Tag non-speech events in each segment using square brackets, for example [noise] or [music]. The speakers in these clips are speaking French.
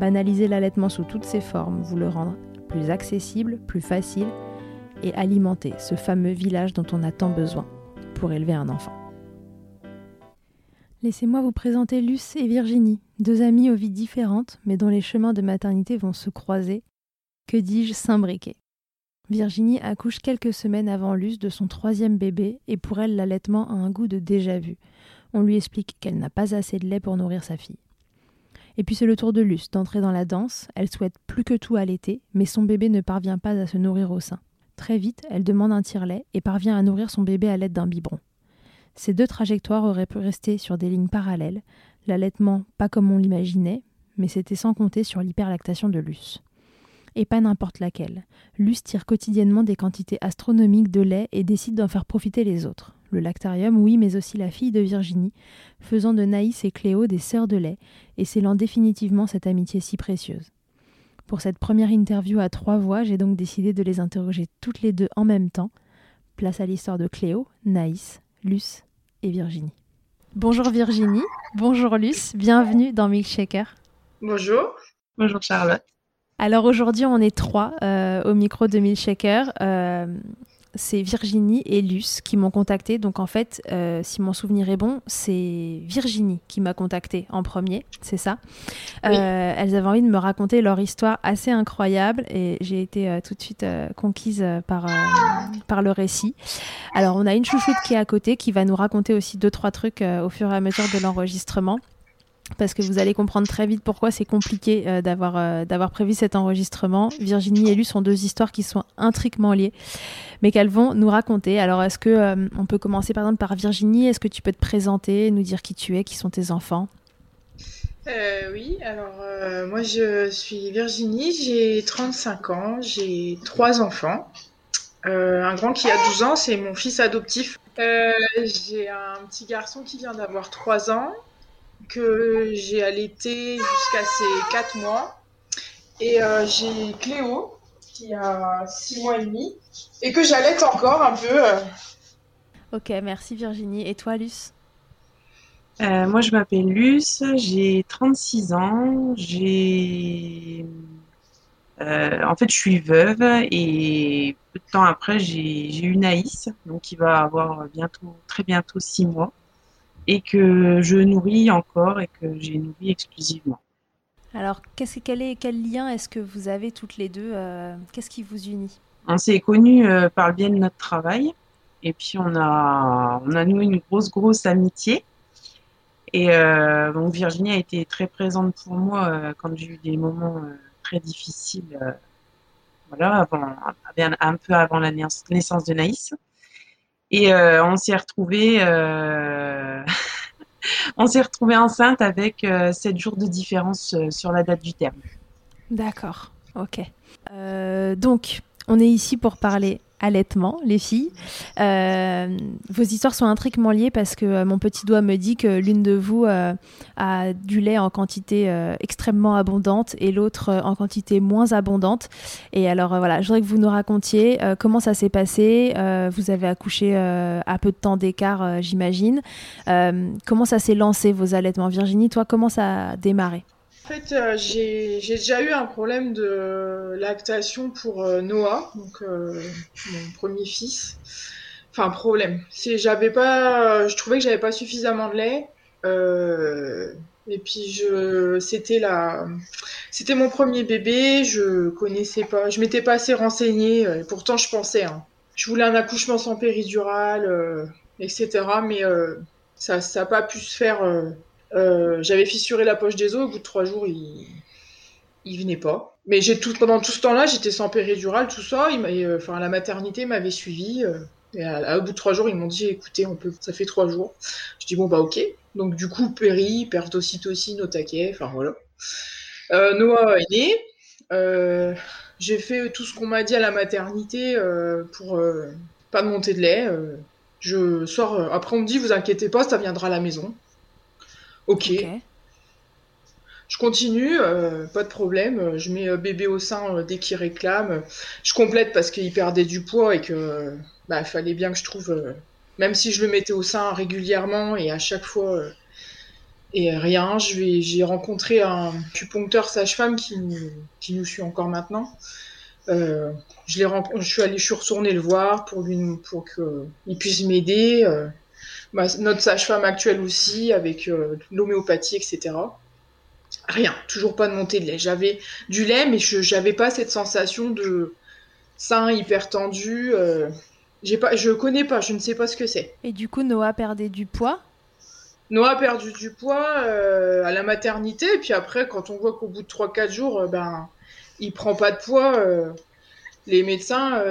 banaliser l'allaitement sous toutes ses formes, vous le rendre plus accessible, plus facile et alimenter ce fameux village dont on a tant besoin pour élever un enfant. Laissez-moi vous présenter Luce et Virginie, deux amies aux vies différentes, mais dont les chemins de maternité vont se croiser, que dis-je, s'imbriquer. Virginie accouche quelques semaines avant Luce de son troisième bébé, et pour elle l'allaitement a un goût de déjà-vu. On lui explique qu'elle n'a pas assez de lait pour nourrir sa fille. Et puis c'est le tour de Luce d'entrer dans la danse. Elle souhaite plus que tout allaiter, mais son bébé ne parvient pas à se nourrir au sein. Très vite, elle demande un tire-lait et parvient à nourrir son bébé à l'aide d'un biberon. Ces deux trajectoires auraient pu rester sur des lignes parallèles, l'allaitement pas comme on l'imaginait, mais c'était sans compter sur l'hyperlactation de Luce. Et pas n'importe laquelle. Luce tire quotidiennement des quantités astronomiques de lait et décide d'en faire profiter les autres le lactarium, oui, mais aussi la fille de Virginie, faisant de Naïs et Cléo des sœurs de lait et scellant définitivement cette amitié si précieuse. Pour cette première interview à trois voix, j'ai donc décidé de les interroger toutes les deux en même temps. Place à l'histoire de Cléo, Naïs, Luce et Virginie. Bonjour Virginie, bonjour Luce, bienvenue dans Milkshaker. Bonjour. Bonjour Charlotte. Alors aujourd'hui on est trois euh, au micro de Milkshaker. Euh, c'est Virginie et Luce qui m'ont contacté. Donc en fait, euh, si mon souvenir est bon, c'est Virginie qui m'a contacté en premier, c'est ça? Euh, elles avaient envie de me raconter leur histoire assez incroyable et j'ai été tout de suite conquise par, par le récit. Alors on a une chouchoute qui est à côté qui va nous raconter aussi deux, trois trucs au fur et à mesure de l'enregistrement parce que vous allez comprendre très vite pourquoi c'est compliqué euh, d'avoir euh, d'avoir prévu cet enregistrement. Virginie et Lu sont deux histoires qui sont intriquement liées, mais qu'elles vont nous raconter. Alors, est-ce que euh, on peut commencer par exemple par Virginie? Est-ce que tu peux te présenter, nous dire qui tu es, qui sont tes enfants? Oui, alors moi je suis Virginie, j'ai 35 ans, j'ai trois enfants. un grand qui a 12 ans, c'est mon fils adoptif. j'ai un petit garçon qui vient d'avoir 3 ans que j'ai allaité jusqu'à ses 4 mois. Et euh, j'ai Cléo, qui a 6 mois et demi, et que j'allaite encore un peu. Euh. Ok, merci Virginie. Et toi, Luce? Euh, Moi, je m'appelle Luce, j'ai 36 ans, j'ai... en fait, je suis veuve et peu de temps après, j'ai eu Naïs, donc qui va avoir bientôt, très bientôt 6 mois et que je nourris encore et que j'ai nourri exclusivement. Alors, qu'est-ce, quel, est, quel lien est-ce que vous avez toutes les deux euh, Qu'est-ce qui vous unit? On s'est connus euh, par le biais de notre travail et puis on a, on a noué une grosse, grosse amitié. Et euh, donc Virginie a été très présente pour moi quand j'ai eu des moments très difficiles, voilà, avant, un peu avant la naissance de Naïs. Et on s'est retrouvés [laughs] on s'est retrouvé enceinte avec 7 euh, jours de différence euh, sur la date du terme. D'accord, ok. donc, on est ici pour parler allaitement, les filles. Euh, vos histoires sont intriquement liées parce que euh, mon petit doigt me dit que l'une de vous euh, a du lait en quantité extrêmement abondante et l'autre en quantité moins abondante. Et alors voilà, je voudrais que vous nous racontiez comment ça s'est passé. vous avez accouché à peu de temps d'écart, j'imagine. comment ça s'est lancé vos allaitements? Virginie, toi, comment ça a démarré? En fait, euh, j'ai déjà eu un problème de lactation pour euh, Noah, donc euh, mon premier fils. Enfin, problème. J'avais pas, je trouvais que j'avais pas suffisamment de lait. et puis c'était la, c'était mon premier bébé. Je connaissais pas, je m'étais pas assez renseignée. pourtant, je pensais. Hein. Je voulais un accouchement sans péridurale, etc. Mais ça, ça a pas pu se faire euh, j'avais fissuré la poche des os, au bout de trois jours, il, il venait pas. Mais pendant tout ce temps-là, j'étais sans péridurale, tout ça. Euh, la maternité m'avait suivi. Euh, et au bout de trois jours, ils m'ont dit, écoutez, ça fait trois jours. Je dis bon bah ok. Donc du coup, péri, perte d'ocytocine au taquet, enfin voilà. Noah est né. j'ai fait tout ce qu'on m'a dit à la maternité pour pas de montée de lait. après, on me dit, vous inquiétez pas, ça viendra à la maison. Ok. Je continue, euh, pas de problème. Je mets euh, bébé au sein euh, dès qu'il réclame. Je complète parce qu'il perdait du poids et que bah, fallait bien que je trouve, même si je le mettais au sein régulièrement et à chaque fois et rien. J'ai rencontré un acupuncteur sage-femme qui, qui, nous suit encore maintenant. je, je suis allée, je suis retournée le voir pour lui, pour qu'il puisse m'aider notre sage-femme actuelle aussi, avec euh, l'homéopathie, etc. Rien, toujours pas de montée de lait. J'avais du lait, mais je n'avais pas cette sensation de sein hyper tendu. Euh, j'ai pas, je connais pas, je ne sais pas ce que c'est. Et du coup, Noah perdait du poids? Noah a perdu du poids euh, à la maternité, et puis après, quand on voit qu'au bout de 3-4 jours, ben, il prend pas de poids, les médecins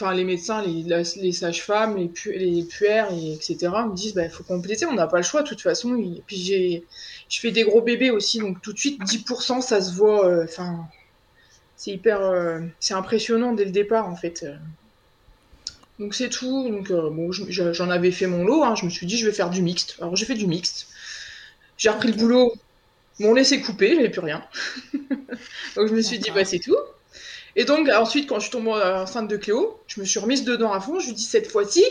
enfin les médecins, les, les sages-femmes, les, pu les puères, et etc. me disent bah il faut compléter, on n'a pas le choix de toute façon. Et puis j'ai, je fais des gros bébés aussi, donc tout de suite 10% ça se voit. Euh, enfin, c'est hyper, euh, c'est impressionnant dès le départ en fait. Donc c'est tout. Donc euh, bon, j'en avais fait mon lot. Hein. je me suis dit je vais faire du mixte. Alors j'ai fait du mixte. J'ai repris le boulot. Mon lait s'est coupé, j'avais plus rien. [laughs] donc je me suis dit bah c'est tout. Et donc, ensuite, quand je suis tombée enceinte de Cléo, je me suis remise dedans à fond. Je lui dis cette fois-ci,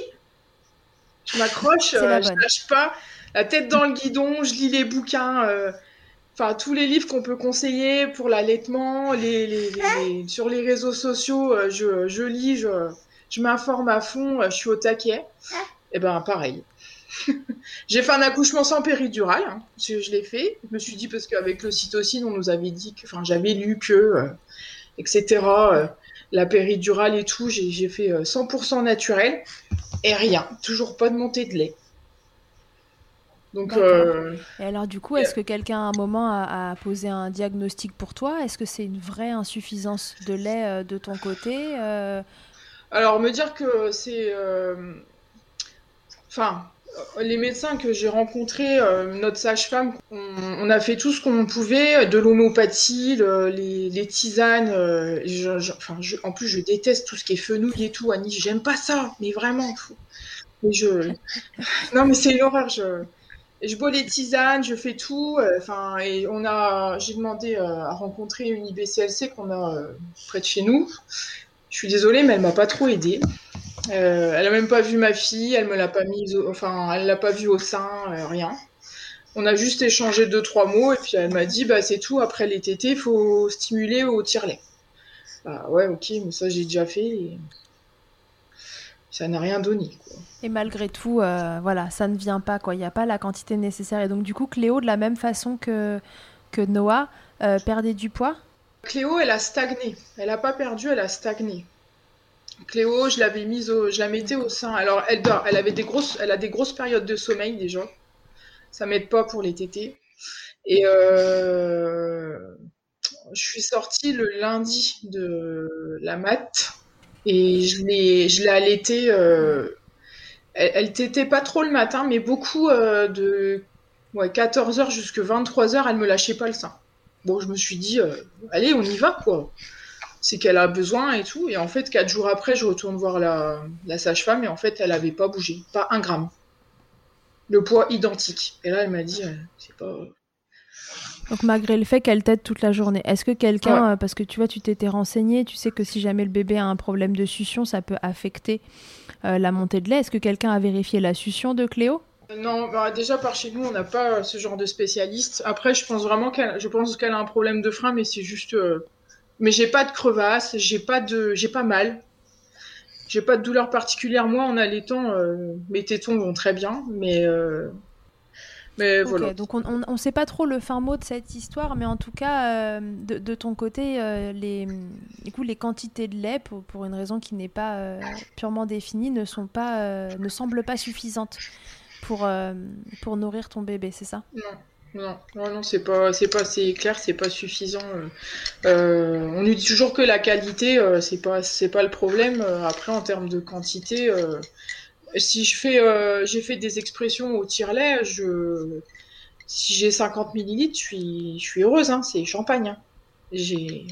je m'accroche, euh, je lâche pas, la tête dans le guidon, je lis les bouquins, euh, enfin tous les livres qu'on peut conseiller pour l'allaitement, les, sur les réseaux sociaux, euh, je, lis, je, m'informe à fond, je suis au taquet. Et ben pareil. [laughs] J'ai fait un accouchement sans péridurale, hein, je, l'ai fait. Je me suis dit parce qu'avec le cytocine, on nous avait dit que, enfin j'avais lu que etc. Euh, la péridurale et tout, j'ai fait 100% euh, naturel et rien, toujours pas de montée de lait. Donc, euh, Et alors du coup, est-ce que quelqu'un à un moment a, posé un diagnostic pour toi? Est-ce que c'est une vraie insuffisance de lait de ton côté Alors me dire que c'est... Enfin, les médecins que j'ai rencontrés, euh, notre sage-femme, on, a fait tout ce qu'on pouvait, de l'homéopathie, les, tisanes. Euh, en plus, je déteste tout ce qui est fenouil et tout, Annie. J'aime pas ça, mais vraiment. Je... [laughs] Non, mais c'est une horreur. Je... bois les tisanes, je fais tout. Euh, on a, j'ai demandé à rencontrer une IBCLC qu'on a près de chez nous. Je suis désolée, mais elle m'a pas trop aidée. Euh, elle a même pas vu ma fille, elle me l'a pas mise, enfin, elle l'a pas vue au sein, euh, rien. On a juste échangé deux trois mots et puis elle m'a dit bah c'est tout. Après les tétés, faut stimuler au tire-lait. Bah ouais, ok, mais ça j'ai déjà fait. Et... Ça n'a rien donné. Et malgré tout, euh, voilà, ça ne vient pas quoi. Il n'y a pas la quantité nécessaire. Et donc du coup, Cléo, de la même façon que que Noah, perdait du poids? Cléo, elle a stagné. Elle n'a pas perdu, elle a stagné. Cléo, je l'avais mise au, sein. Alors elle dort, elle avait des grosses, a des grosses périodes de sommeil déjà. Ça m'aide pas pour les tétés. Et euh, je suis sortie le lundi de la mat et je l'ai, je l'ai allaitée. Euh, elle, elle tétait pas trop le matin, mais beaucoup euh, de ouais, 14h jusqu'à 23h, elle me lâchait pas le sein. Bon, je me suis dit, allez, on y va, quoi. C'est qu'elle a besoin et tout. Et en fait, quatre jours après, je retourne voir la, la sage-femme et en fait, elle avait pas bougé, pas un gramme. Le poids identique. Et là, elle m'a dit, euh, c'est pas. Donc malgré le fait qu'elle t'aide toute la journée, est-ce que quelqu'un, euh, parce que tu vois, tu t'étais renseigné, tu sais que si jamais le bébé a un problème de succion, ça peut affecter euh, la montée de lait. Est-ce que quelqu'un a vérifié la succion de Cléo? Non, bah, déjà par chez nous, on n'a pas ce genre de spécialiste. Après, je pense vraiment qu'elle, je pense qu'elle a un problème de frein, mais c'est juste. euh, Mais j'ai pas de crevasse, j'ai pas de, j'ai pas mal, j'ai pas de douleur particulière. Moi, en allaitant, euh, mes tétons vont très bien, mais euh, mais voilà. donc on on- on sait pas trop le fin mot de cette histoire, mais en tout cas, euh, de, de ton côté, euh, les, du coup, les quantités de lait, pour, pour une raison qui n'est pas euh, purement définie, ne, sont pas, ne semblent pas suffisantes pour, pour nourrir ton bébé, c'est ça? Non, non, non, c'est pas, c'est pas, c'est clair, c'est pas suffisant. euh. Euh, on nous dit toujours que la qualité, euh, c'est pas, c'est pas le problème. Après, en termes de quantité, si je fais, j'ai fait des expressions au tire-lait, je, si j'ai 50 millilitres, je suis, je suis heureuse, hein, c'est champagne. hein. J'ai,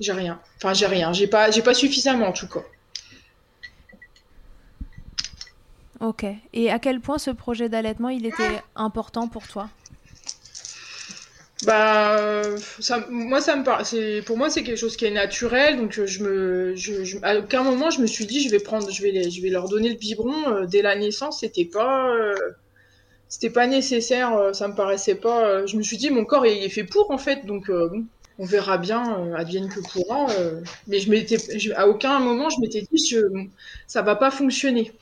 j'ai rien. Enfin, j'ai rien. J'ai pas, j'ai pas suffisamment en tout cas. Ok. Et à quel point ce projet d'allaitement, il était important pour toi? Bah, euh, moi, ça me pour moi, c'est quelque chose qui est naturel. Donc, à aucun moment, je me suis dit, je vais prendre, je vais leur donner le biberon euh, dès la naissance. C'était pas, euh, c'était pas nécessaire. ça me paraissait pas. je me suis dit, mon corps est fait pour en fait. Donc, on verra bien, advienne que pourra. mais je m'étais, à aucun moment, je m'étais dit, ça va pas fonctionner.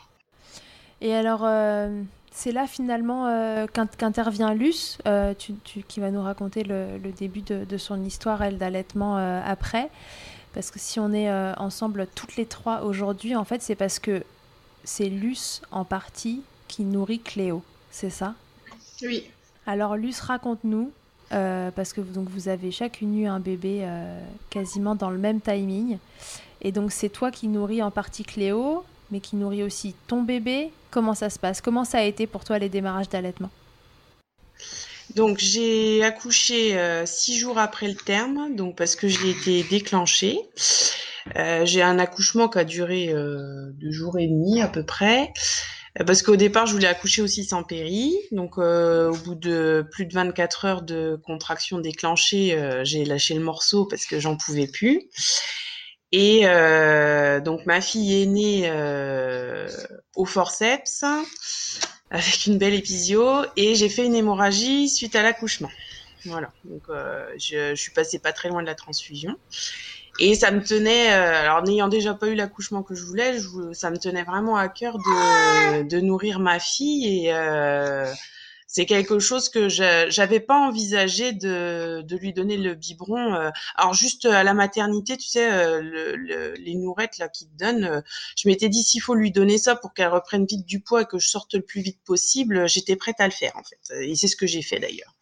Et alors, euh, c'est là finalement euh, qu'in- qu'intervient Luce, euh, tu- tu- qui va nous raconter le, le début de, de son histoire, elle, d'allaitement après. Parce que si on est ensemble toutes les trois aujourd'hui, en fait, c'est parce que c'est Luce en partie qui nourrit Cléo, c'est ça? Oui. Alors, Luce, raconte-nous, parce que vous- donc, vous avez chacune eu un bébé quasiment dans le même timing. Et donc, c'est toi qui nourris en partie Cléo, mais qui nourrit aussi ton bébé. Comment ça se passe? Comment ça a été pour toi les démarrages d'allaitement? Donc j'ai accouché euh, six jours après le terme, donc parce que j'ai été déclenchée. Euh, j'ai un accouchement qui a duré euh, deux jours et demi à peu près, parce qu'au départ je voulais accoucher aussi sans péri. Donc au bout de plus de 24 heures de contraction déclenchée, j'ai lâché le morceau parce que j'en pouvais plus. Et euh, donc ma fille est née euh, au forceps avec une belle épisio et j'ai fait une hémorragie suite à l'accouchement. Voilà, donc euh, je, je suis passée pas très loin de la transfusion. Et ça me tenait, euh, alors n'ayant déjà pas eu l'accouchement que je voulais, je- ça me tenait vraiment à cœur de, de nourrir ma fille et euh, c'est quelque chose que j'avais pas envisagé de, de lui donner le biberon. euh. alors juste à la maternité, tu sais, euh, le- le- les nourettes là qui te donnent, euh, je m'étais dit s'il faut lui donner ça pour qu'elle reprenne vite du poids et que je sorte le plus vite possible, j'étais prête à le faire en fait. Et c'est ce que j'ai fait d'ailleurs.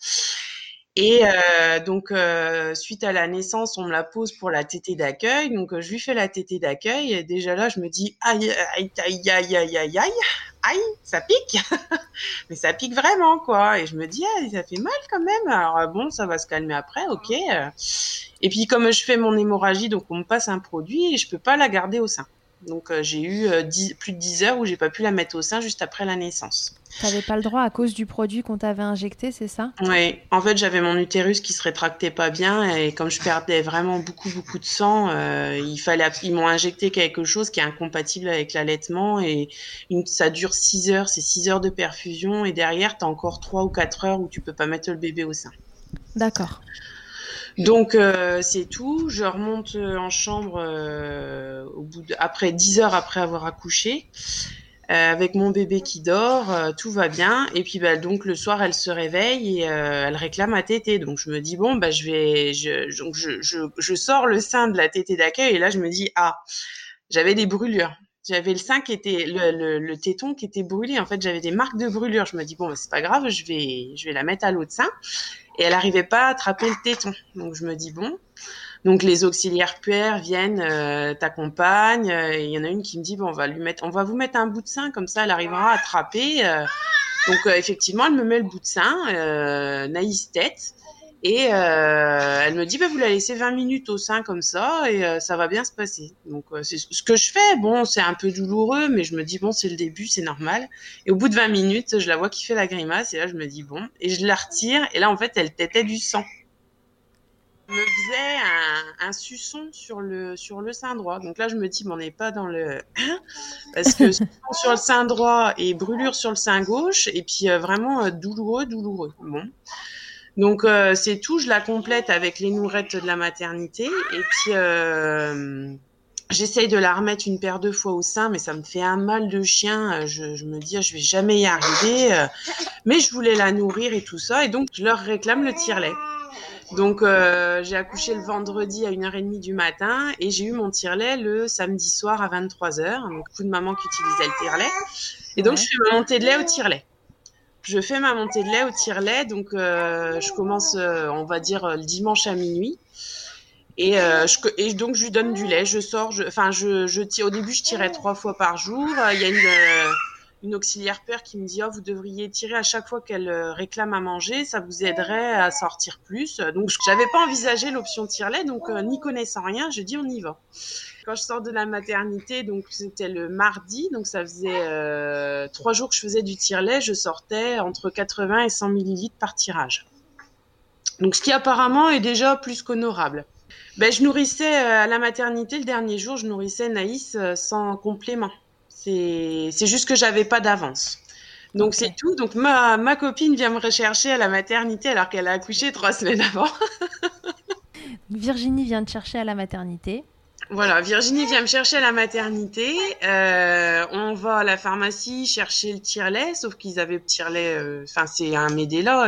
Et euh, donc euh, suite à la naissance, on me la pose pour la tétée d'accueil. Donc euh, je lui fais la tétée d'accueil et déjà là je me dis aïe aïe aïe aïe aïe aïe aïe aïe ça pique, [laughs] mais ça pique vraiment quoi. Et je me dis ah ça fait mal quand même. Alors euh, bon ça va se calmer après, ok. euh. Et puis comme je fais mon hémorragie, donc on me passe un produit et je peux pas la garder au sein. Donc euh, j'ai eu euh, 10 plus de 10 heures où j'ai pas pu la mettre au sein juste après la naissance. T'avais pas le droit à cause du produit qu'on t'avait injecté, c'est ça? Oui, en fait, j'avais mon utérus qui se rétractait pas bien et comme je perdais vraiment beaucoup beaucoup de sang, euh, il fallait ils m'ont injecté quelque chose qui est incompatible avec l'allaitement et une, ça dure 6 heures, c'est 6 heures de perfusion et derrière tu as encore 3 ou 4 heures où tu peux pas mettre le bébé au sein. D'accord. Donc euh, c'est tout, je remonte euh, en chambre euh, au bout de, après 10 heures après avoir accouché. avec mon bébé qui dort, tout va bien. Et puis bah, donc le soir, elle se réveille et elle réclame à tétée. Donc je me dis bon bah je vais, je, je, je, je sors le sein de la tétée d'accueil et là je me dis ah j'avais des brûlures. J'avais le sein qui était le, le, le téton qui était brûlé. En fait j'avais des marques de brûlure. Je me dis bon bah, c'est pas grave, je vais je vais la mettre à l'autre sein. Et elle arrivait pas à attraper le téton. Donc je me dis bon Donc les auxiliaires puères viennent, euh, t'accompagnent. Euh, Il y en a une qui me dit bon, on va lui mettre, on va vous mettre un bout de sein comme ça, elle arrivera à attraper. euh. donc euh, effectivement, elle me met le bout de sein, euh, naïs tête, et euh, elle me dit bah, vous la laissez 20 minutes au sein comme ça et euh, ça va bien se passer. Donc euh, c'est ce que je fais. Bon, c'est un peu douloureux, mais je me dis bon, c'est le début, c'est normal. Et au bout de 20 minutes, je la vois qui fait la grimace et là je me dis bon, et je la retire et là en fait elle tétait du sang me faisait un, un suçon sur le sur le sein droit. Donc là, je me dis, mais on n'est pas dans le parce que [laughs] suçon sur le sein droit et brûlure sur le sein gauche et puis vraiment douloureux, douloureux. Bon. Donc euh, c'est tout. Je la complète avec les nourettes de la maternité et puis euh, j'essaye de la remettre une paire de fois au sein, mais ça me fait un mal de chien. Euh, Je, je me dis, je vais jamais y arriver. euh, Mais je voulais la nourrir et tout ça et donc je leur réclame le tire-lait. Donc euh, j'ai accouché le vendredi à 1h30 du matin et j'ai eu mon tire-lait le samedi soir à 23h. Donc beaucoup de mamans qui utilisaient le tire-lait. Et donc Ouais. je fais ma montée de lait au tire-lait. Je fais ma montée de lait au tire-lait, donc euh, je commence, euh, on va dire, euh, le dimanche à minuit. Et, je, donc je lui donne du lait, je sors, je, enfin je, je tire, au début je tirais trois fois par jour. Il y a une, auxiliaire père qui me dit oh, vous devriez tirer à chaque fois qu'elle réclame à manger, ça vous aiderait à sortir plus. Donc j'avais pas envisagé l'option tire-lait, donc euh, n'y connaissant rien, j'ai dit on y va. Quand je sors de la maternité, donc c'était le mardi, donc ça faisait euh, trois jours que je faisais du tire-lait, je sortais entre 80 et 100 millilitres par tirage. Donc ce qui apparemment est déjà plus qu'honorable. Ben, je nourrissais euh, à la maternité le dernier jour, je nourrissais Naïs euh, sans complément. C'est juste que j'avais pas d'avance. Donc c'est tout. Donc ma, ma copine vient me rechercher à la maternité alors qu'elle a accouché trois semaines avant. [laughs] Virginie vient te chercher à la maternité. Voilà, Virginie vient me chercher à la maternité. Euh, on va à la pharmacie chercher le tire-lait, sauf qu'ils avaient le tire-lait. euh, Enfin, c'est un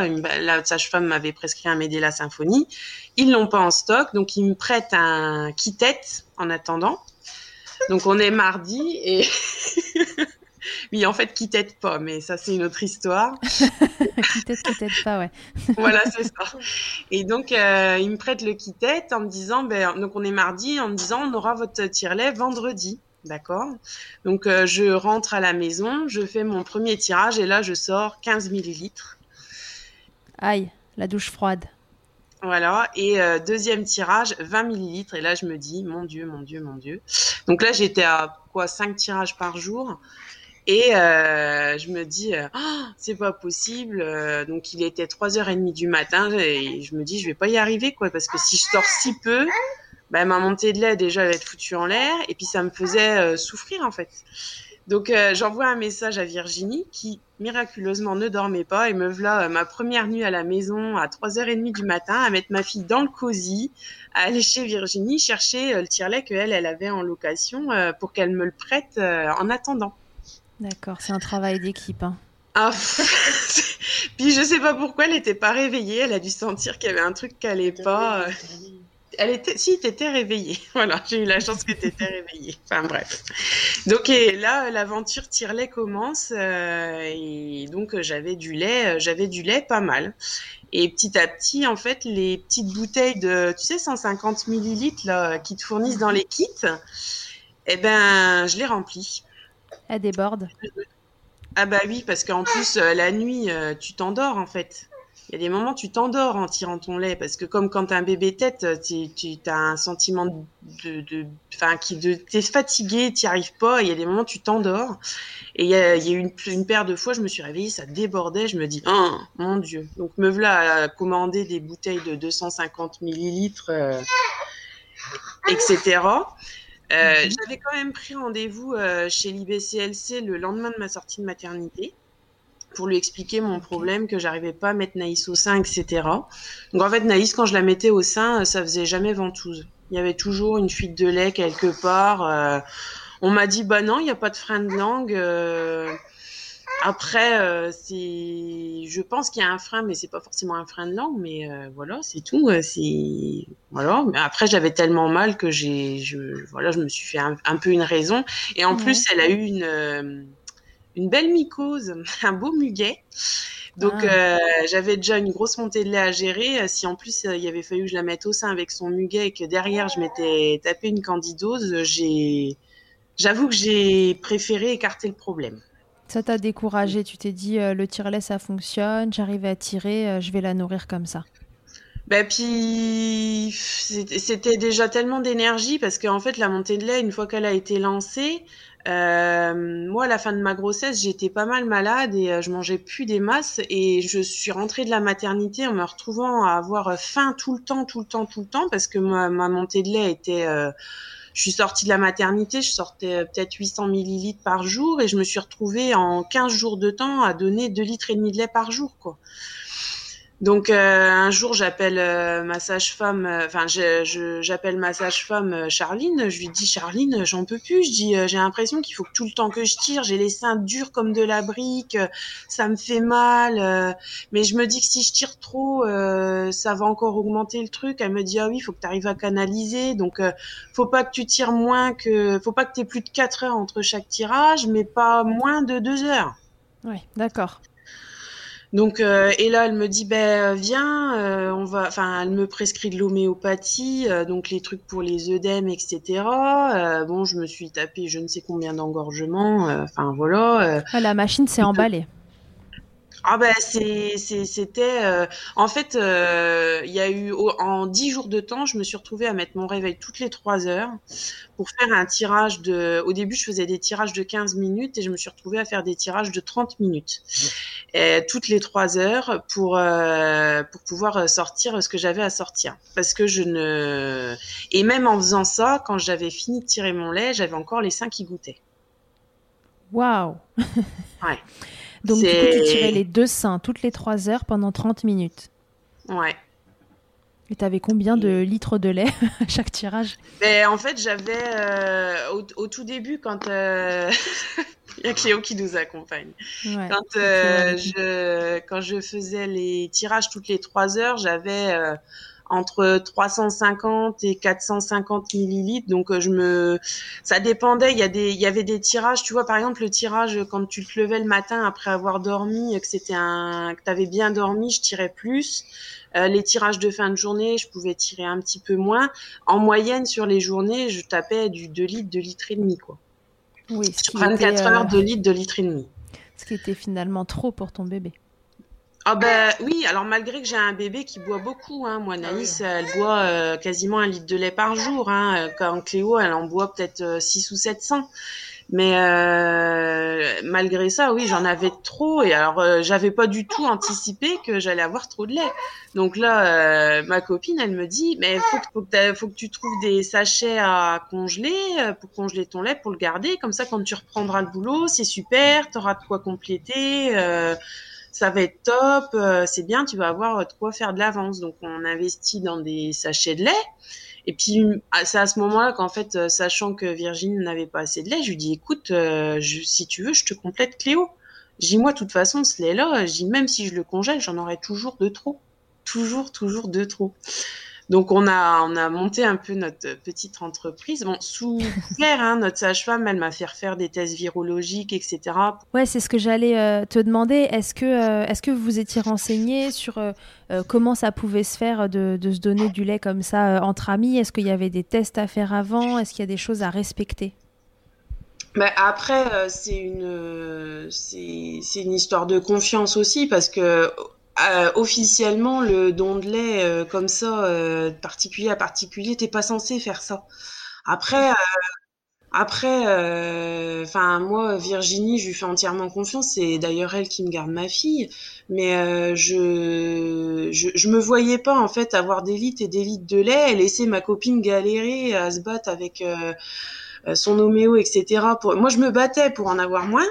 une- La sage-femme m'avait prescrit un Medela Symphonie. Ils l'ont pas en stock, donc ils me prêtent un Kittet en attendant. Donc on est mardi et [laughs] oui, en fait, Kittet pas, mais ça c'est une autre histoire. [laughs] peut-être, peut-être pas, ouais. [laughs] voilà, c'est ça. Et donc, euh, il me prête le kit-tête en me disant, ben, donc on est mardi, en me disant, on aura votre tire-lait vendredi. D'accord? Donc, euh, je rentre à la maison, je fais mon premier tirage et là, je sors 15 millilitres. Aïe, la douche froide. Voilà. Et euh, deuxième tirage, 20 millilitres. Et là, je me dis, mon Dieu, mon Dieu, mon Dieu. Donc là, j'étais à quoi? 5 tirages par jour. Et euh, je me dis, Ah, c'est pas possible. Euh, donc il était 3h30 du matin et je me dis, je vais pas y arriver, quoi. Parce que si je sors si peu, ben, ma montée de lait, déjà, elle va être foutue en l'air. Et puis ça me faisait euh, souffrir, en fait. Donc j'envoie un message à Virginie qui miraculeusement ne dormait pas et me voilà ma première nuit à la maison à 3h30 du matin à mettre ma fille dans le cosy, à aller chez Virginie chercher le tire-lait qu'elle elle avait en location pour qu'elle me le prête en attendant. D'accord, c'est un travail d'équipe. hein. Ah, [laughs] puis je sais pas pourquoi elle était pas réveillée, elle a dû sentir qu'il y avait un truc qui allait pas. euh. Elle était, si, t'étais réveillée. [laughs] Voilà, j'ai eu la chance que t'étais réveillée. Enfin bref. Donc là, l'aventure tire-lait commence euh, et donc j'avais du lait, euh, j'avais du lait pas mal. Et petit à petit, en fait, les petites bouteilles de, tu sais, 150 millilitres là, qui te fournissent dans les kits, eh ben, je les remplis. Elle déborde. Ah bah oui, parce qu'en plus, euh, la nuit, euh, tu t'endors en fait. Il y a des moments, tu t'endors en tirant ton lait, parce que comme quand un bébé tête, euh, tu, as un sentiment de, enfin, qui de, t'es fatigué, t'y arrives pas. Il y a des moments, tu t'endors. Et il y a, y une, une paire de fois, je me suis réveillée, ça débordait. Je me dis, oh mon dieu. Donc me voilà à commander des bouteilles de 250 millilitres, etc. Euh, J'avais quand même pris rendez-vous euh, chez l'IBCLC le lendemain de ma sortie de maternité pour lui expliquer mon problème, que j'arrivais pas à mettre Naïs au sein, etc. Donc en fait, Naïs, quand je la mettais au sein, euh, ça faisait jamais ventouse. Il y avait toujours une fuite de lait quelque part. euh. on m'a dit, bah non, il n'y a pas de frein de langue. Euh. Après, euh, c'est, je pense qu'il y a un frein, mais c'est pas forcément un frein de langue, mais euh, voilà, c'est tout. euh, C'est voilà. Mais après, j'avais tellement mal que j'ai, je, voilà, je me suis fait un, un peu une raison. Et en Ouais. plus, elle a eu une, euh, une belle mycose, [laughs] un beau muguet. Donc Ah. euh, j'avais déjà une grosse montée de lait à gérer. Si en plus euh, il avait fallu que je la mette au sein avec son muguet et que derrière je m'étais tapé une candidose, j'ai, j'avoue que j'ai préféré écarter le problème. Ça t'a découragé, tu t'es dit euh, le tire-lait ça fonctionne, j'arrive à tirer, euh, je vais la nourrir comme ça. Bah puis c'était déjà tellement d'énergie parce qu'en fait la montée de lait une fois qu'elle a été lancée, euh, moi à la fin de ma grossesse j'étais pas mal malade et euh, je mangeais plus des masses et je suis rentrée de la maternité en me retrouvant à avoir faim tout le temps, tout le temps, tout le temps parce que ma, ma montée de lait était je suis sortie de la maternité, je sortais euh, peut-être 800 millilitres par jour et je me suis retrouvée en 15 jours de temps à donner 2 litres et demi de lait par jour. Donc euh, un jour j'appelle euh, ma sage-femme, euh, enfin j'appelle ma sage-femme Charline, je lui dis Charline j'en peux plus, je dis j'ai l'impression qu'il faut que tout le temps que je tire, j'ai les seins durs comme de la brique, ça me fait mal, mais je me dis que si je tire trop ça va encore augmenter le truc. Elle me dit ah oui faut que tu arrives à canaliser, donc faut pas que tu tires moins que, faut pas que tu aies plus de 4 heures entre chaque tirage, mais pas moins de 2 heures. Ouais, d'accord. Donc euh, et là elle me dit ben viens euh, on va enfin elle me prescrit de l'homéopathie euh, donc les trucs pour les œdèmes etc Euh, bon je me suis tapé je ne sais combien d'engorgements euh, enfin voilà euh. Ouais, la machine s'est emballée. Ah ben c'était euh, en fait euh, il y a eu en dix jours de temps je me suis retrouvée à mettre mon réveil toutes les trois heures pour faire un tirage de au début je faisais des tirages de 15 minutes et je me suis retrouvée à faire des tirages de 30 minutes. Et toutes les trois heures pour euh, pour pouvoir sortir ce que j'avais à sortir. Parce que je ne et même en faisant ça quand j'avais fini de tirer mon lait j'avais encore les seins qui goûtaient. Waouh. Ouais. Donc du coup, tu tirais les deux seins toutes les 3 heures pendant 30 minutes. ouais Et t'avais combien de litres de lait [laughs] à chaque tirage? Ben, en fait, j'avais euh, au, au tout début quand euh, [laughs] il y a Cléo qui nous accompagne. Ouais. Quand euh, je quand je faisais les tirages toutes les trois heures, j'avais entre 350 et 450 millilitres. Donc euh, je me, ça dépendait. Il y a des, il y avait des tirages. Tu vois, par exemple, le tirage quand tu te levais le matin après avoir dormi, que c'était un, que t'avais bien dormi, je tirais plus. Euh, les tirages de fin de journée, je pouvais tirer un petit peu moins. En moyenne, sur les journées, je tapais du 2 litres, 2 litres et demi, quoi. Oui, Sur qui, 24 était, euh, heures, 2 litres, 2 litres et demi. ce qui était finalement trop pour ton bébé. Ah ben oui, alors malgré que j'ai un bébé qui boit beaucoup, hein, moi Naïs, elle boit euh, quasiment un litre de lait par jour, hein, euh, quand Cléo, elle en boit peut-être euh, 6 ou 700. Mais euh, malgré ça, oui, j'en avais trop et alors euh, j'avais pas du tout anticipé que j'allais avoir trop de lait. Donc là, euh, ma copine, elle me dit, mais faut que, faut que, t'as- faut que tu trouves des sachets à congeler euh, pour congeler ton lait, pour le garder. Comme ça, quand tu reprendras le boulot, c'est super, t'auras de quoi compléter. Euh, ça va être top, euh, c'est bien, tu vas avoir de quoi faire de l'avance. Donc on investit dans des sachets de lait. Et puis à- c'est à ce moment-là qu'en fait, euh, sachant que Virginie n'avait pas assez de lait, je lui dis écoute, euh, je- si tu veux, je te complète Cléo. Dis moi, de toute façon, ce lait-là, je dis même si je le congèle, j'en aurai toujours de trop, toujours, toujours de trop. Donc on a on a monté un peu notre petite entreprise. Bon, sous [laughs] couvert, hein, notre sage-femme, elle m'a fait refaire des tests virologiques, etc. Ouais, c'est ce que j'allais euh, te demander. Est-ce que, euh, est-ce que vous vous étiez renseigné sur euh, comment ça pouvait se faire de, de se donner du lait comme ça euh, entre amis? Est-ce qu'il y avait des tests à faire avant? Est-ce qu'il y a des choses à respecter? Mais après, c'est une, c'est, c'est une histoire de confiance aussi parce que euh, officiellement, le don de lait euh, comme ça, euh, particulier à particulier, t'es pas censé faire ça. Après, euh, après, euh, enfin moi, Virginie, je lui fais entièrement confiance. C'est d'ailleurs elle qui me garde ma fille. Mais euh, je, je, je me voyais pas en fait avoir des litres et des litres de lait et laisser ma copine galérer à se battre avec. son homéo, etc. Pour... Moi, je me battais pour en avoir moins.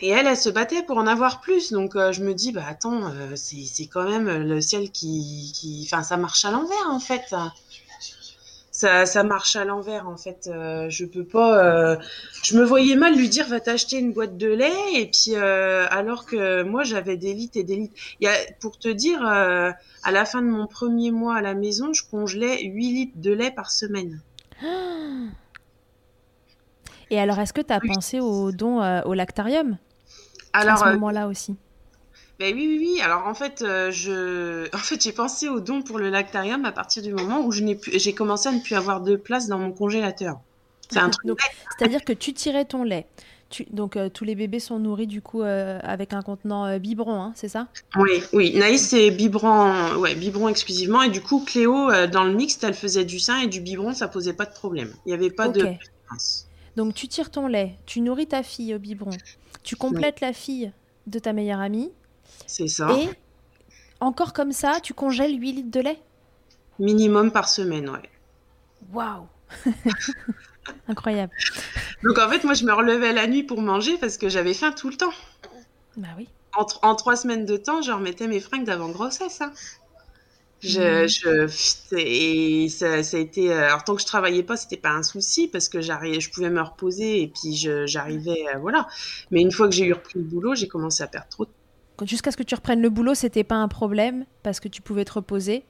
Et elle, elle se battait pour en avoir plus. Donc, euh, je me dis, bah attends, euh, c'est c'est quand même le ciel qui, qui... Enfin, ça marche à l'envers, en fait. Ça, ça marche à l'envers, en fait. Euh, je peux pas... euh, Je me voyais mal lui dire, va t'acheter une boîte de lait. Et puis, alors que moi, j'avais des litres et des litres. Y a... Pour te dire, à la fin de mon premier mois à la maison, je congelais 8 litres de lait par semaine. Et alors, est-ce que tu as pensé au don au lactarium? Alors, à ce moment-là aussi ben oui, oui, oui. Alors en fait, je, [laughs] en fait, j'ai pensé au don pour le lactarium à partir du moment où je n'ai plus, j'ai commencé à ne plus avoir de place dans mon congélateur. C'est un [laughs] truc. C'est-à-dire que tu tirais ton lait. Tu... Donc euh, tous les bébés sont nourris du coup euh, avec un contenant euh, biberon, hein, c'est ça? Oui, oui. Naïs c'est biberon, ouais, biberon exclusivement et du coup Cléo dans le mixte elle faisait du sein et du biberon, ça posait pas de problème. Il n'y avait pas de. Donc tu tires ton lait, tu nourris ta fille au biberon, tu complètes la fille de ta meilleure amie. C'est ça. Et encore comme ça, tu congèles 8 litres de lait? Minimum par semaine, ouais. Waouh [laughs] Incroyable. Donc en fait, moi, je me relevais la nuit pour manger parce que j'avais faim tout le temps. Bah oui. En, trois semaines de temps, je remettais mes fringues d'avant grossesse. Hein. Je, je, et ça, a été. Euh, alors tant que je travaillais pas, c'était pas un souci parce que j'arrivais, je pouvais me reposer et puis j'arrivais, euh, voilà. Mais une fois que j'ai eu repris le boulot, j'ai commencé à perdre trop. Jusqu'à ce que tu reprennes le boulot, c'était pas un problème parce que tu pouvais te reposer?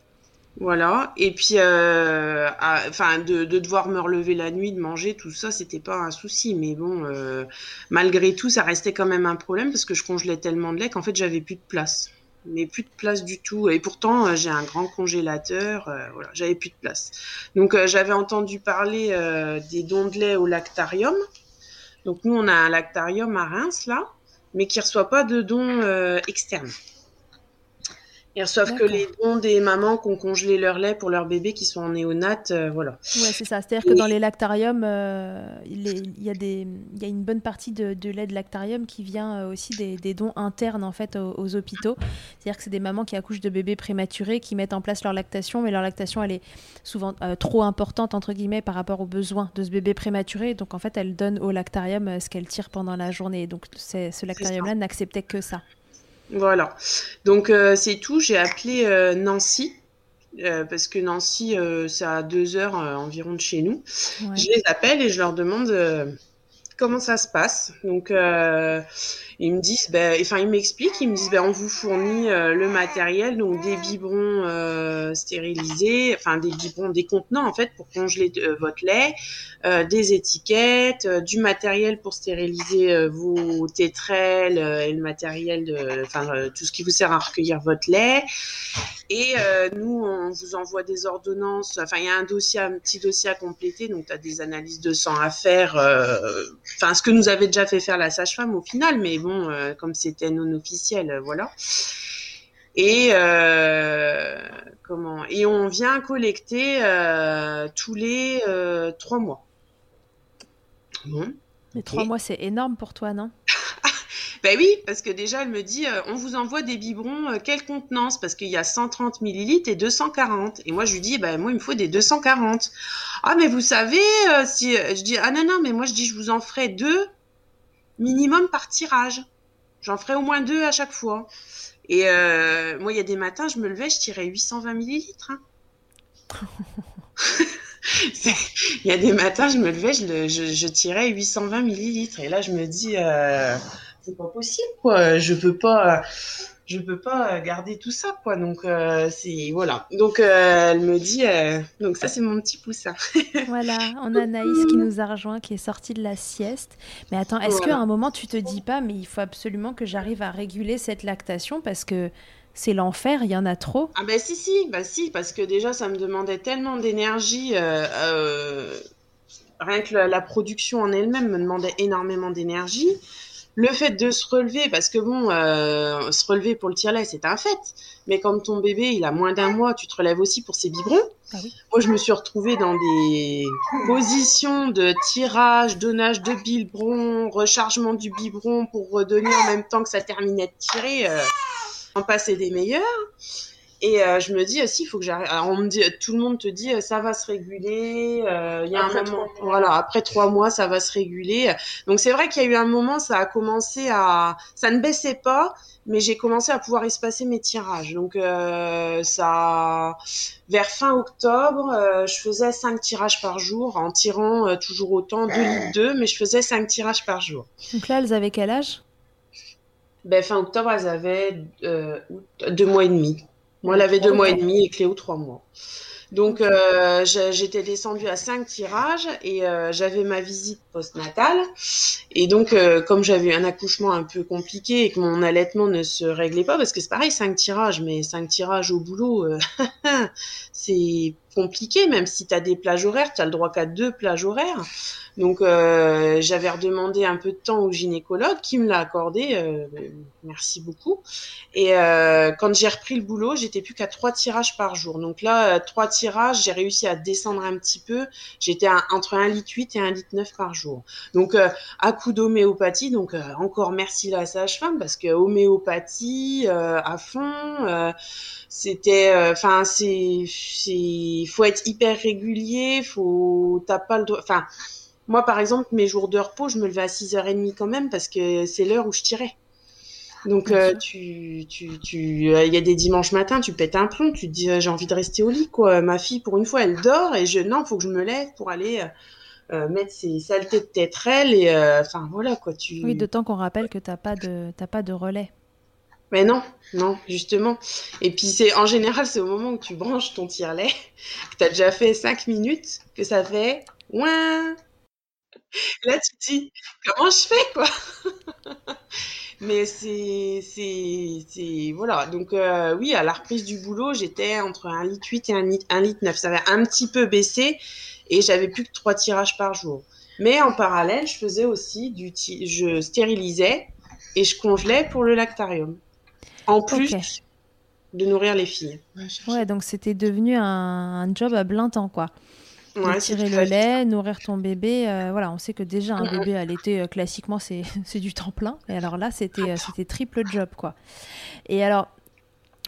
Voilà. Et puis, euh, enfin, de, devoir me relever la nuit, de manger, tout ça, c'était pas un souci. Mais bon, euh, malgré tout, ça restait quand même un problème parce que je congelais tellement de lait qu'en fait, j'avais plus de place. Mais plus de place du tout. Et pourtant, euh, j'ai un grand congélateur. voilà, j'avais plus de place. Donc, j'avais entendu parler des dons de lait au lactarium. Donc, nous, on a un lactarium à Reims, là, mais qui reçoit pas de dons externes. Ils reçoivent que les dons des mamans qui ont congelé leur lait pour leurs bébés qui sont en néonat, euh, voilà. Ouais, c'est ça. C'est-à-dire que dans les lactariums, euh, il, y a des, il y a une bonne partie de, lait de lactarium qui vient euh, aussi des, dons internes en fait aux, hôpitaux. C'est-à-dire que c'est des mamans qui accouchent de bébés prématurés, qui mettent en place leur lactation, mais leur lactation elle est souvent trop importante entre guillemets par rapport aux besoins de ce bébé prématuré. Donc en fait, elles donnent au lactarium ce qu'elles tirent pendant la journée. Donc ce lactarium-là n'acceptait que ça. Voilà. Donc euh, c'est tout. J'ai appelé euh, Nancy. Euh, parce que Nancy, c'est à deux heures environ de chez nous. Je les appelle et je leur demande comment ça se passe. Donc, ils me disent, ben, enfin, ils m'expliquent, ils me disent, ben, on vous fournit euh, le matériel, donc des biberons euh, stérilisés, enfin des biberons, des contenants en fait pour congeler euh, votre lait, des étiquettes, du matériel pour stériliser vos tétrelles et le matériel de, enfin tout ce qui vous sert à recueillir votre lait. Et nous, on vous envoie des ordonnances. Enfin, il y a un dossier, un petit dossier à compléter, donc tu as des analyses de sang à faire. Enfin, ce que nous avait déjà fait faire la sage-femme au final, mais bon euh, comme c'était non officiel, euh, voilà. Et euh, comment? Et on vient collecter tous les trois mois. Bon. Mais trois mois, c'est énorme pour toi, non? [laughs] Ben oui, parce que déjà, elle me dit, on vous envoie des biberons, quelle contenance Parce qu'il y a 130 millilitres et 240. Et moi, je lui dis, ben moi, il me faut des 240. Ah, mais vous savez, si je dis, ah non, non, mais moi, je dis, je vous en ferai deux minimum par tirage. J'en ferai au moins deux à chaque fois. Et euh, moi, il y a des matins, je me levais, je tirais 820 millilitres. Hein. [laughs] Il y a des matins, je me levais, je, tirais 820 millilitres. Et là, je me dis, euh, c'est pas possible, quoi. Je peux pas je peux pas garder tout ça quoi. Donc euh, c'est voilà. Donc euh, elle me dit euh, donc ça c'est mon petit poussin. [laughs] Voilà on a Naïs qui nous a rejoint qui est sortie de la sieste. Mais attends est-ce qu'à un moment tu te dis pas mais il faut absolument que j'arrive à réguler cette lactation parce que c'est l'enfer, il y en a trop? Ah ben si si, bah si parce que déjà ça me demandait tellement d'énergie rien que la production en elle-même me demandait énormément d'énergie le fait de se relever, parce que bon, euh, se relever pour le tire-lait, c'est un fait. Mais quand ton bébé, il a moins d'un mois, tu te relèves aussi pour ses biberons. Ah Moi, je me suis retrouvée dans des positions de tirage, donnage de biberon, rechargement du biberon pour redonner en même temps que ça terminait de tirer. Euh, en passer des meilleurs. Et euh, je me dis, si, il faut que j'arrête. Alors, on me dit, tout le monde te dit, euh, ça va se réguler. Euh, il y a un moment, voilà, après trois mois, ça va se réguler. Donc, c'est vrai qu'il y a eu un moment, ça a commencé à, ça ne baissait pas, mais j'ai commencé à pouvoir espacer mes tirages. Donc, euh, ça, vers fin octobre, je faisais cinq tirages par jour, en tirant toujours autant, deux litres deux, mais je faisais cinq tirages par jour. Donc là, elles avaient quel âge? Ben, fin octobre, elles avaient deux mois et demi. Moi, elle avait deux mois et demi et Cléo trois mois. Donc euh, j'étais descendue à cinq tirages et euh, j'avais ma visite Et donc euh, comme j'avais un accouchement un peu compliqué et que mon allaitement ne se réglait pas, parce que c'est pareil, cinq tirages, mais cinq tirages au boulot, [laughs] c'est compliqué, même si tu as des plages horaires, tu as le droit qu'à deux plages horaires. Donc euh, j'avais redemandé un peu de temps au gynécologue qui me l'a accordé, euh, merci beaucoup. Et euh, quand j'ai repris le boulot, j'étais plus qu'à trois tirages par jour. Donc là, trois tirages, j'ai réussi à descendre un petit peu. J'étais entre un litre 8 et un litre 9 par jour. Donc à coup d'homéopathie, donc encore merci la sage-femme parce que homéopathie à fond c'était enfin c'est c'est faut être hyper régulier faut t'as pas le droit enfin moi, par exemple, mes jours de repos, je me levais à 6h30 quand même parce que c'est l'heure où je tirais. Donc, euh, tu, tu, tu, euh, il y a des dimanches matins, tu pètes un plomb, tu te dis, euh, j'ai envie de rester au lit, quoi. Ma fille, pour une fois, elle dort et je, non, faut que je me lève pour aller mettre ses saletés de tétrelle et, enfin, voilà, quoi. Tu... Oui, d'autant qu'on rappelle que t'as pas de, t'as pas de relais. Mais non, non, justement. Et puis c'est en général, c'est au moment où tu branches ton tire-lait, [laughs] que tu as déjà fait 5 minutes, que ça fait ouin, Là, tu te dis, comment je fais, quoi? [laughs] Mais c'est, c'est, voilà. Donc, euh, oui, à la reprise du boulot, j'étais entre un litre 8 et un litre, litre 9. Ça avait un petit peu baissé et j'avais plus que trois tirages par jour. Mais en parallèle, je faisais aussi du, je stérilisais et je congelais pour le lactarium. En plus de nourrir les filles. Ouais, donc c'était devenu un, un job à plein temps, quoi tirer le lait, nourrir ton bébé. Euh, voilà, on sait que déjà un bébé à l'été, euh, classiquement, [laughs] c'est du temps plein. Et alors là, c'était euh, c'était triple job, quoi. Et alors,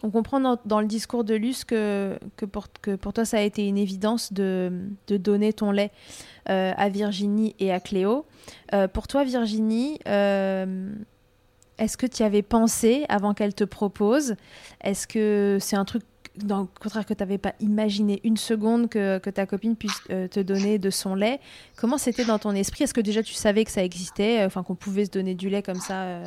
on comprend dans, le discours de Luce que, pour, toi, ça a été une évidence de, de donner ton lait à Virginie et à Cléo. pour toi, Virginie, est-ce que tu y avais pensé avant qu'elle te propose? Est-ce que c'est un truc dans le contraire que tu n'avais pas imaginé une seconde que, ta copine puisse euh, te donner de son lait. Comment c'était dans ton esprit? Est-ce que déjà tu savais que ça existait, euh, enfin qu'on pouvait se donner du lait comme ça euh,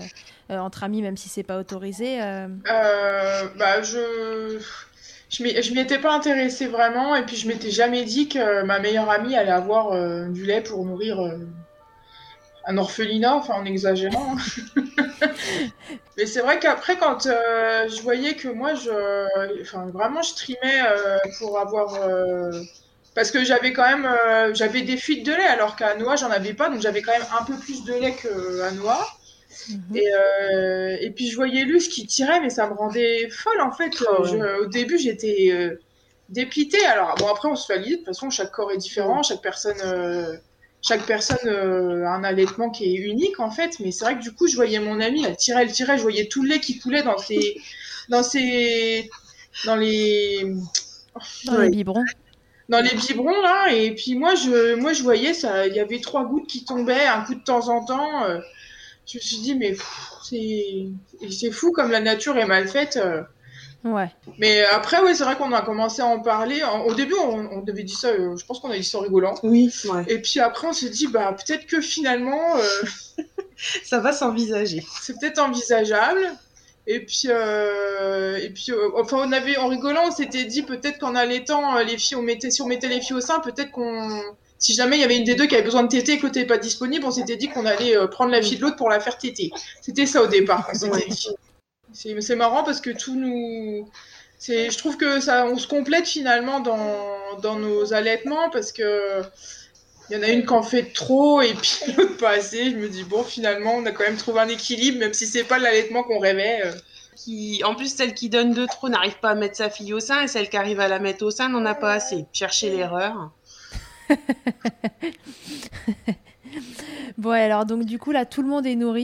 entre amis, même si c'est pas autorisé bah, je je m'y étais pas intéressée vraiment et puis je m'étais jamais dit que ma meilleure amie allait avoir du lait pour nourrir un orphelinat, enfin en exagérant. [laughs] Mais c'est vrai qu'après, quand euh, je voyais que moi, je, enfin, vraiment, je trimais euh, pour avoir. Euh, parce que j'avais quand même. j'avais des fuites de lait, alors qu'à Noix, j'en avais pas, donc j'avais quand même un peu plus de lait qu'à Noix. Mhm. Et, et, puis je voyais Luce qui tirait, mais ça me rendait folle en fait. Oh, au début, j'étais dépitée. Alors, bon, après, on se valide. De toute façon, chaque corps est différent, chaque personne chaque personne euh, a un allaitement qui est unique en fait. Mais c'est vrai que du coup, je voyais mon amie, elle tirait, elle tirait, je voyais tout le lait qui coulait dans ses, dans ses, dans les, dans les biberons. Dans les biberons là, et puis moi je, moi je voyais ça, il y avait trois gouttes qui tombaient, un coup de temps en temps. Euh, je me suis dit mais c'est, c'est fou comme la nature est mal faite. Euh. Ouais. Mais après, ouais, c'est vrai qu'on a commencé à en parler. Au début, on, devait dire ça, euh, je pense qu'on a dit ça en rigolant. Oui, Et puis après, on s'est dit, bah, peut-être que finalement. Euh, [laughs] ça va s'envisager. C'est peut-être envisageable. Et puis, euh, et puis enfin, on avait, en rigolant, on s'était dit peut-être qu'en allaitant, les filles, on mettait, si on mettait les filles au sein, peut-être qu'on. Si jamais il y avait une des deux qui avait besoin de téter et que n'était pas disponible, on s'était dit qu'on allait prendre la fille de l'autre pour la faire téter. C'était ça au départ s'était dit. C'est marrant parce que tout nous. Je trouve que ça, on se complète finalement dans, dans nos allaitements parce que il y en a une qui en fait trop et puis [laughs] l'autre pas assez. Je me dis, bon, finalement, on a quand même trouvé un équilibre, même si c'est pas l'allaitement qu'on rêvait. Euh. Qui, en plus, celle qui donne de trop n'arrive pas à mettre sa fille au sein et celle qui arrive à la mettre au sein n'en a pas assez. Chercher l'erreur. [laughs] bon, alors, donc, du coup, là, tout le monde est nourri.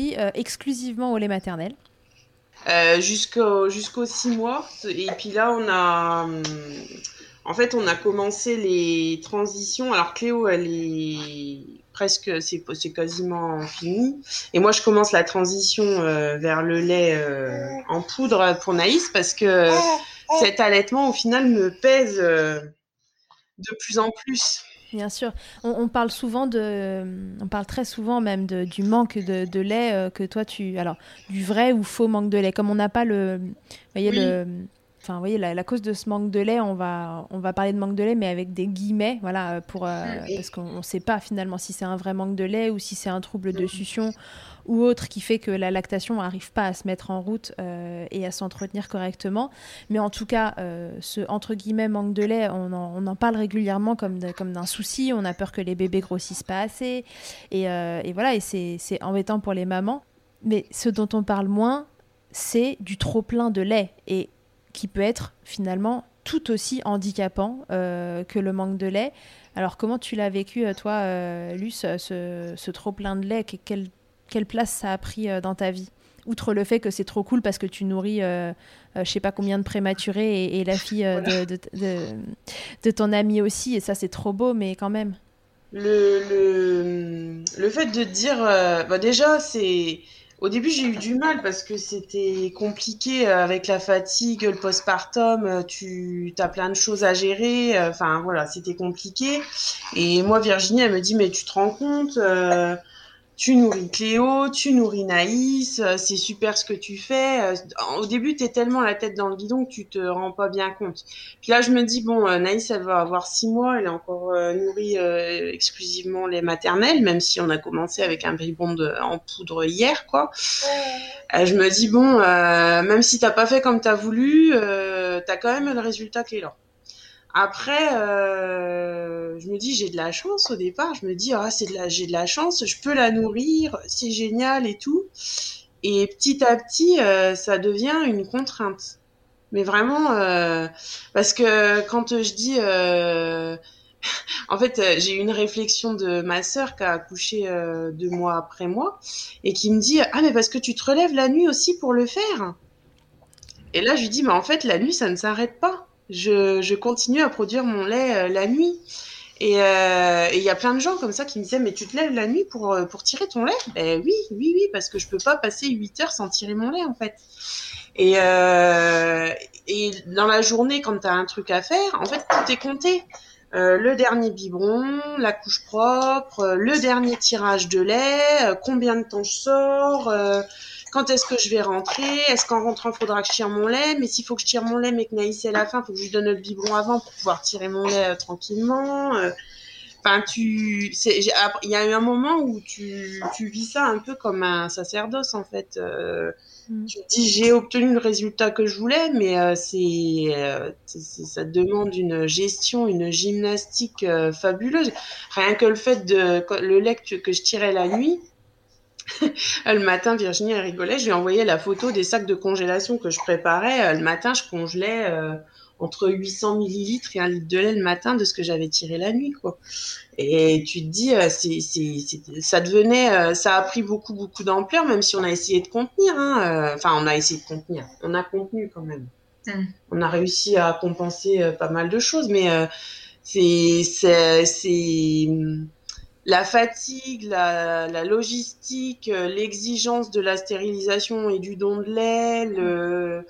Euh, exclusivement au lait maternel. euh, jusqu'au jusqu'aux six mois. Et puis là, on a, hum, en fait, on a commencé les transitions. Alors Cléo, elle est presque, c'est quasiment fini. Et moi, je commence la transition euh, vers le lait euh, en poudre pour Naïs parce que cet allaitement, au final, me pèse euh, de plus en plus. Bien sûr. On, on parle souvent de, on parle très souvent même de, du manque de, de lait euh, que toi tu, alors du vrai ou faux manque de lait. Comme on n'a pas le, voyez Oui. le, enfin, voyez la, la cause de ce manque de lait, on va, on va parler de manque de lait, mais avec des guillemets, voilà, euh, pour, euh, Oui. parce qu'on ne sait pas finalement si c'est un vrai manque de lait ou si c'est un trouble de succion ou autre qui fait que la lactation n'arrive pas à se mettre en route euh, et à s'entretenir correctement. Mais en tout cas, euh, ce entre guillemets manque de lait, on en, on en parle régulièrement comme d'un souci. On a peur que les bébés grossissent pas assez. Et, euh, et voilà, et c'est embêtant pour les mamans. Mais ce dont on parle moins, c'est du trop plein de lait et qui peut être finalement tout aussi handicapant que le manque de lait. Alors comment tu l'as vécu toi, Luce, ce, trop plein de lait? Quelle, place ça a pris euh, dans ta vie Outre le fait que c'est trop cool parce que tu nourris, euh, euh, je sais pas combien de prématurés et, la fille de, ton ami aussi, et ça c'est trop beau, mais quand même. Le, le, le fait de dire, bah déjà, c'est. Au début, j'ai eu du mal parce que c'était compliqué avec la fatigue, le postpartum, tu as plein de choses à gérer. Enfin, voilà, c'était compliqué. Et moi, Virginie, elle me dit, mais tu te rends compte, tu nourris Cléo, tu nourris Naïs, euh, c'est super ce que tu fais. Euh, Au début, tu es tellement la tête dans le guidon que tu te rends pas bien compte. Puis là, je me dis, bon, euh, Naïs, elle va avoir six mois, elle est encore nourrie euh, exclusivement les maternelles, même si on a commencé avec un de, en poudre hier, quoi. Je me dis, bon, euh, même si t'as pas fait comme t'as voulu, euh, t'as quand même le résultat qui est là. Après, euh, je me dis, j'ai de la chance au départ. Je me dis, ah, c'est de la, j'ai de la chance, je peux la nourrir, c'est génial et tout. Et petit à petit, euh, ça devient une contrainte. Mais vraiment, euh, parce que quand je dis, euh, [laughs] en fait, euh, j'ai eu une réflexion de ma sœur qui a accouché euh, deux mois après moi et qui me dit, ah mais parce que tu te relèves la nuit aussi pour le faire. Et là, je lui dis, mais en fait, la nuit, ça ne s'arrête pas. Je, je continue à produire mon lait euh, la nuit. Et euh, et il y a plein de gens comme ça qui me disaient, mais tu te lèves la nuit pour, euh, pour tirer ton lait? Ben oui, oui, oui, parce que je peux pas passer 8 heures sans tirer mon lait, en fait. Et, euh, et dans la journée, quand tu as un truc à faire, en fait, tout est compté. Euh, le dernier biberon, la couche propre, le dernier tirage de lait, combien de temps je sors, quand est-ce que je vais rentrer, est-ce qu'en rentrant, il faudra que je tire mon lait, mais s'il faut que je tire mon lait, mais que Naïs est à la fin, il faut que je lui donne le biberon avant pour pouvoir tirer mon lait euh, tranquillement. euh. Enfin, tu, il y a eu un moment où tu, tu vis ça un peu comme un sacerdoce en fait. Euh, Mm. Tu te dis j'ai obtenu le résultat que je voulais, mais c'est, ça demande une gestion, une gymnastique fabuleuse. Rien que le fait de le lait que je tirais la nuit. [laughs] le matin, Virginie elle rigolait. Je lui ai envoyé la photo des sacs de congélation que je préparais. Euh, Le matin, je congelais euh, entre 800 millilitres et un litre de lait le matin de ce que j'avais tiré la nuit, quoi. Et tu te dis, euh, c'est, ça devenait, euh, ça a pris beaucoup, beaucoup d'ampleur, même si on a essayé de contenir. Hein, enfin, on a essayé de contenir. On a contenu quand même. Mm. On a réussi à compenser pas mal de choses, mais c'est, c'est, la fatigue, la, la logistique, euh, l'exigence de la stérilisation et du don de lait, le,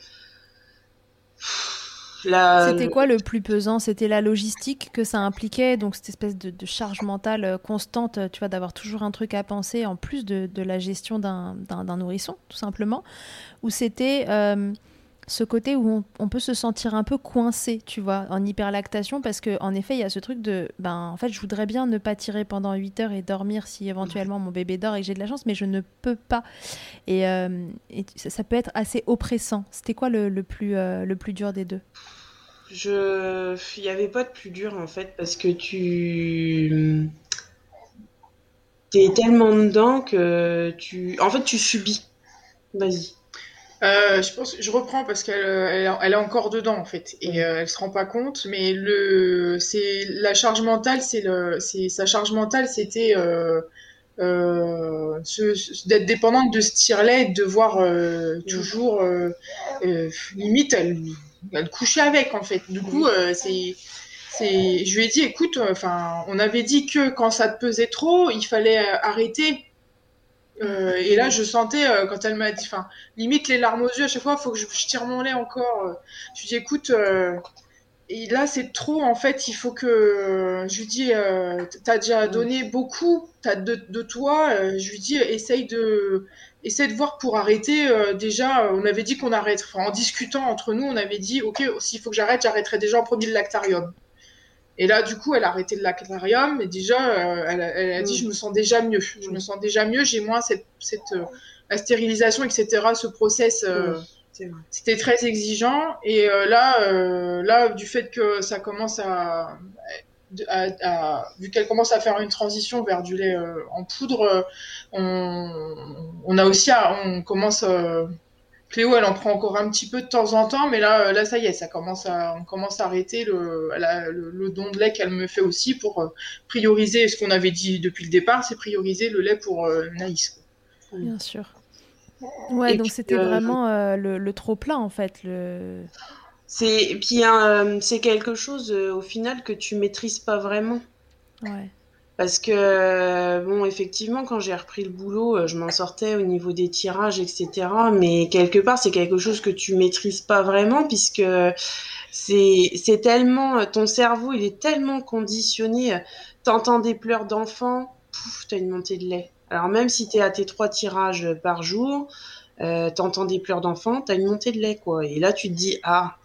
la, C'était quoi le plus pesant? C'était la logistique que ça impliquait, donc cette espèce de, de charge mentale euh, constante, euh, tu vois, d'avoir toujours un truc à penser en plus de, de la gestion d'un nourrisson, tout simplement? Ou c'était euh, ce côté où on, peut se sentir un peu coincé, tu vois, en hyperlactation, parce qu'en effet, il y a ce truc de, ben, en fait, je voudrais bien ne pas tirer pendant 8 heures et dormir si éventuellement mon bébé dort et que j'ai de la chance, mais je ne peux pas. Et, euh, ça, peut être assez oppressant. C'était quoi le, le plus, euh, le plus dur des deux? Je, il n'y avait pas de plus dur en fait parce que tu, t'es tellement dedans que tu, en fait, tu subis. Vas-y. Euh, je pense, je reprends parce qu'elle euh, est encore dedans en fait et euh, elle se rend pas compte. Mais le, c'est la charge mentale, c'est sa charge mentale, c'était euh, d'être dépendante de ce tire-lait et de euh, toujours limite elle, elle couchait avec en fait. Du coup, c'est je lui ai dit écoute enfin on avait dit que quand ça te pesait trop il fallait arrêter et là je sentais quand elle m'a dit enfin limite les larmes aux yeux à chaque fois il faut que je, je, tire mon lait encore je lui dis écoute et là, c'est trop, en fait, il faut que. Je lui dis, euh, t'as déjà mm. donné beaucoup as de, de, toi. Euh, je lui dis, essaye de, essaye de voir pour arrêter. Euh, déjà, on avait dit qu'on arrête. Enfin, en discutant entre nous, on avait dit, ok, s'il faut que j'arrête, j'arrêterai déjà en premier le lactarium. Et là, du coup, elle a arrêté le lactarium. Et déjà, elle, elle, a dit, mm. je me sens déjà mieux. Je me sens déjà mieux. J'ai moins cette, cette la stérilisation, etc. Ce process. Mm. C'était très exigeant et euh, là, euh, là, du fait que ça commence à, vu qu'elle commence à faire une transition vers du lait euh, en poudre, on, a aussi, on commence. Cléo, elle en prend encore un petit peu de temps en temps, mais là, là, ça y est, ça commence à, on commence à arrêter le, le, don de lait qu'elle me fait aussi pour prioriser ce qu'on avait dit depuis le départ, c'est prioriser le lait pour Naïs. Bien sûr. Ouais, donc c'était euh, vraiment euh, le, trop plein en fait. Le... C'est puis euh, c'est quelque chose au final que tu maîtrises pas vraiment. Ouais. Parce que bon, effectivement, quand j'ai repris le boulot, je m'en sortais au niveau des tirages, etc. Mais quelque part, c'est quelque chose que tu maîtrises pas vraiment puisque c'est tellement ton cerveau, il est tellement conditionné. T'entends des pleurs d'enfants, pouf, t'as une montée de lait alors même si tu es à tes trois tirages par jour, euh, t'entends des pleurs d'enfant, t'as une montée de lait, quoi. Et là, tu te dis, ah,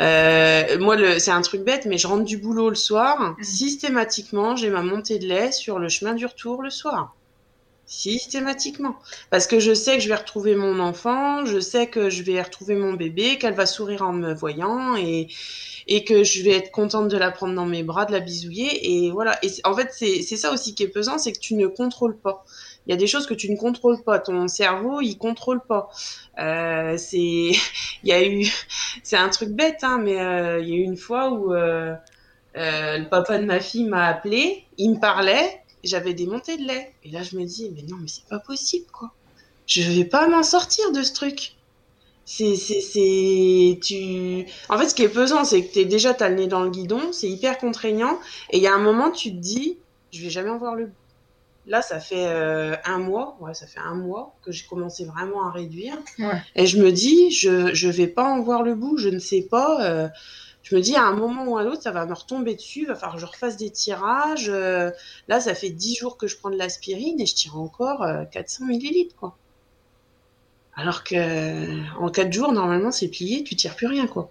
euh, moi, c'est un truc bête, mais je rentre du boulot le soir. Mmh. Systématiquement, j'ai ma montée de lait sur le chemin du retour le soir. Systématiquement. Parce que je sais que je vais retrouver mon enfant, je sais que je vais retrouver mon bébé, qu'elle va sourire en me voyant et, et que je vais être contente de la prendre dans mes bras, de la bisouiller. Et voilà. Et en fait, c'est ça aussi qui est pesant, c'est que tu ne contrôles pas. Il y a des choses que tu ne contrôles pas. Ton cerveau, il contrôle pas. Euh, c'est, il [laughs] y a eu, [laughs] c'est un truc bête, hein, mais euh, il y a eu une fois où euh, le papa de ma fille m'a appelé, il me parlait, j'avais des montées de lait. Et là, je me dis, mais non, mais c'est pas possible, quoi. Je vais pas m'en sortir de ce truc. C'est, c'est, c'est, tu. En fait, ce qui est pesant, c'est que t'es déjà t'as le nez dans le guidon, c'est hyper contraignant, et il y a un moment, tu te dis, je vais jamais en voir le bout. Là, ça fait euh, un mois, ouais, ça fait un mois que j'ai commencé vraiment à réduire, et je me dis, je, je vais pas en voir le bout, je ne sais pas. Euh, je me dis à un moment ou à l'autre, ça va me retomber dessus, il va falloir que je refasse des tirages. Euh, là, ça fait 10 jours que je prends de l'aspirine et je tire encore 400 millilitres, quoi. Alors que en 4 jours, normalement, c'est plié, tu tires plus rien, quoi.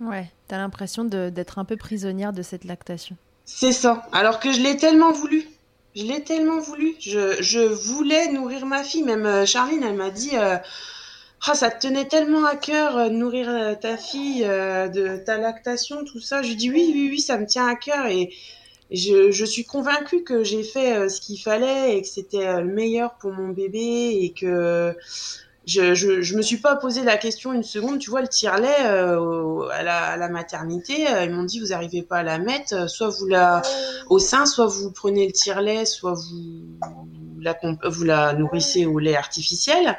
Ouais, t'as l'impression d'être un peu prisonnière de cette lactation. C'est ça. Alors que je l'ai tellement voulu. Je l'ai tellement voulu. Je, voulais nourrir ma fille. Même euh, Charline, elle m'a dit euh, ah, ça te tenait tellement à cœur euh, nourrir ta fille, de ta lactation, tout ça. Je lui dis oui, oui, oui, ça me tient à cœur. Et je, je suis convaincue que j'ai fait ce qu'il fallait et que c'était le meilleur pour mon bébé et que je, je, je, me suis pas posé la question une seconde. Tu vois, le tire-lait euh, à, la, à, la, maternité, euh, ils m'ont dit vous arrivez pas à la mettre, euh, soit vous la au sein, soit vous prenez le tire-lait, soit vous la, vous la nourrissez au lait artificiel.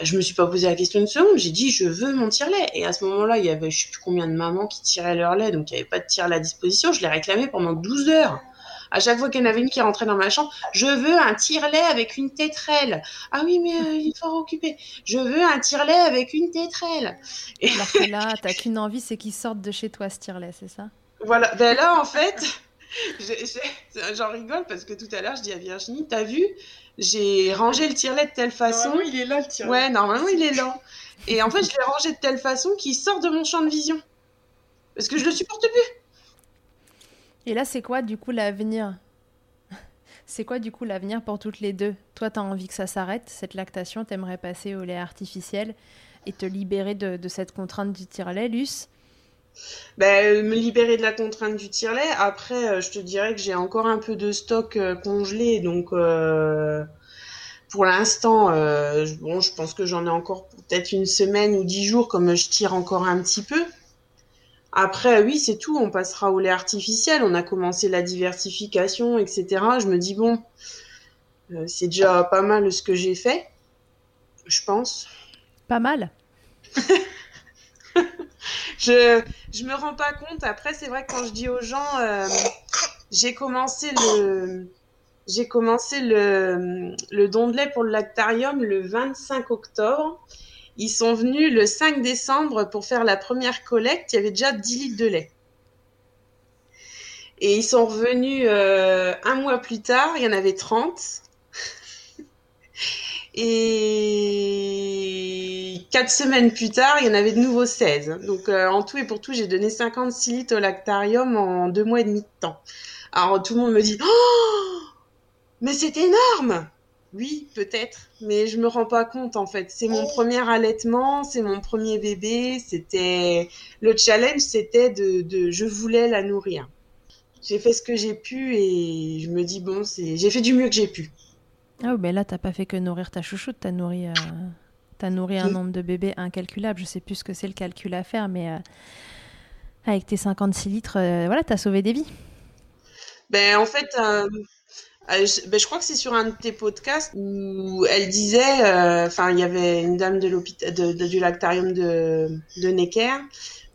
Je me suis pas posé la question une seconde. J'ai dit je veux mon tire-lait. Et à ce moment-là, il y avait je sais plus combien de mamans qui tiraient leur lait, donc il y avait pas de tire-lait à disposition. Je l'ai réclamé pendant 12 heures. À chaque fois qu'il y en avait une qui rentrait dans ma chambre, je veux un tire-lait avec une tétrelle. Ah oui, mais euh, il faut occuper. Je veux un tire-lait avec une tétrelle. Et Alors que là, [laughs] t'as qu'une envie, c'est qu'il sorte de chez toi ce tire-lait, c'est ça? Voilà. Ben là, en fait, [laughs] j'en rigole parce que tout à l'heure, je dis à Virginie, t'as vu j'ai rangé le tire-lait de telle façon. Normalement, il est là, le tire-lait. Ouais, normalement, il est là. Et en fait, je l'ai rangé de telle façon qu'il sort de mon champ de vision. Parce que je le supporte plus. Et là, c'est quoi du coup l'avenir [laughs] C'est quoi du coup l'avenir pour toutes les deux? Toi, tu as envie que ça s'arrête, cette lactation, t'aimerais passer au lait artificiel et te libérer de, cette contrainte du tire-lait, Luce? Ben, me libérer de la contrainte du tire-lait. Après, euh, je te dirais que j'ai encore un peu de stock euh, congelé, donc euh, pour l'instant, je pense que j'en ai encore peut-être une semaine ou dix jours, comme je tire encore un petit peu. Après, oui, c'est tout. On passera au lait artificiel. On a commencé la diversification, etc. Je me dis, bon, Euh, c'est déjà pas mal ce que j'ai fait, je pense. Pas mal [laughs] je, je me rends pas compte. Après, c'est vrai que quand je dis aux gens, euh, j'ai commencé le, j'ai commencé le, le don de lait pour le lactarium le 25 octobre. Ils sont venus le 5 décembre pour faire la première collecte. Il y avait déjà 10 litres de lait. Et ils sont revenus euh, un mois plus tard, il y en avait 30. [laughs] Et quatre semaines plus tard, il y en avait de nouveau 16. Donc euh, en tout et pour tout, j'ai donné 56 litres au lactarium en deux mois et demi de temps. Alors tout le monde me dit Oh Mais c'est énorme Oui, peut-être, mais je me rends pas compte en fait. C'est mon premier allaitement, c'est mon premier bébé. C'était le challenge, c'était de, de, je voulais la nourrir. J'ai fait ce que j'ai pu et je me dis bon, c'est j'ai fait du mieux que j'ai pu. Ah oui, mais là, t'as pas fait que nourrir ta chouchoute, t'as nourri, euh, t'as nourri un nombre de bébés incalculable. Je sais plus ce que c'est le calcul à faire, mais euh, avec tes 56 litres, euh, voilà, t'as sauvé des vies. Ben, en fait, je, ben, je crois que c'est sur un de tes podcasts où elle disait, enfin, il y avait une dame de l'hôpital, de, de, du lactarium de, de Necker,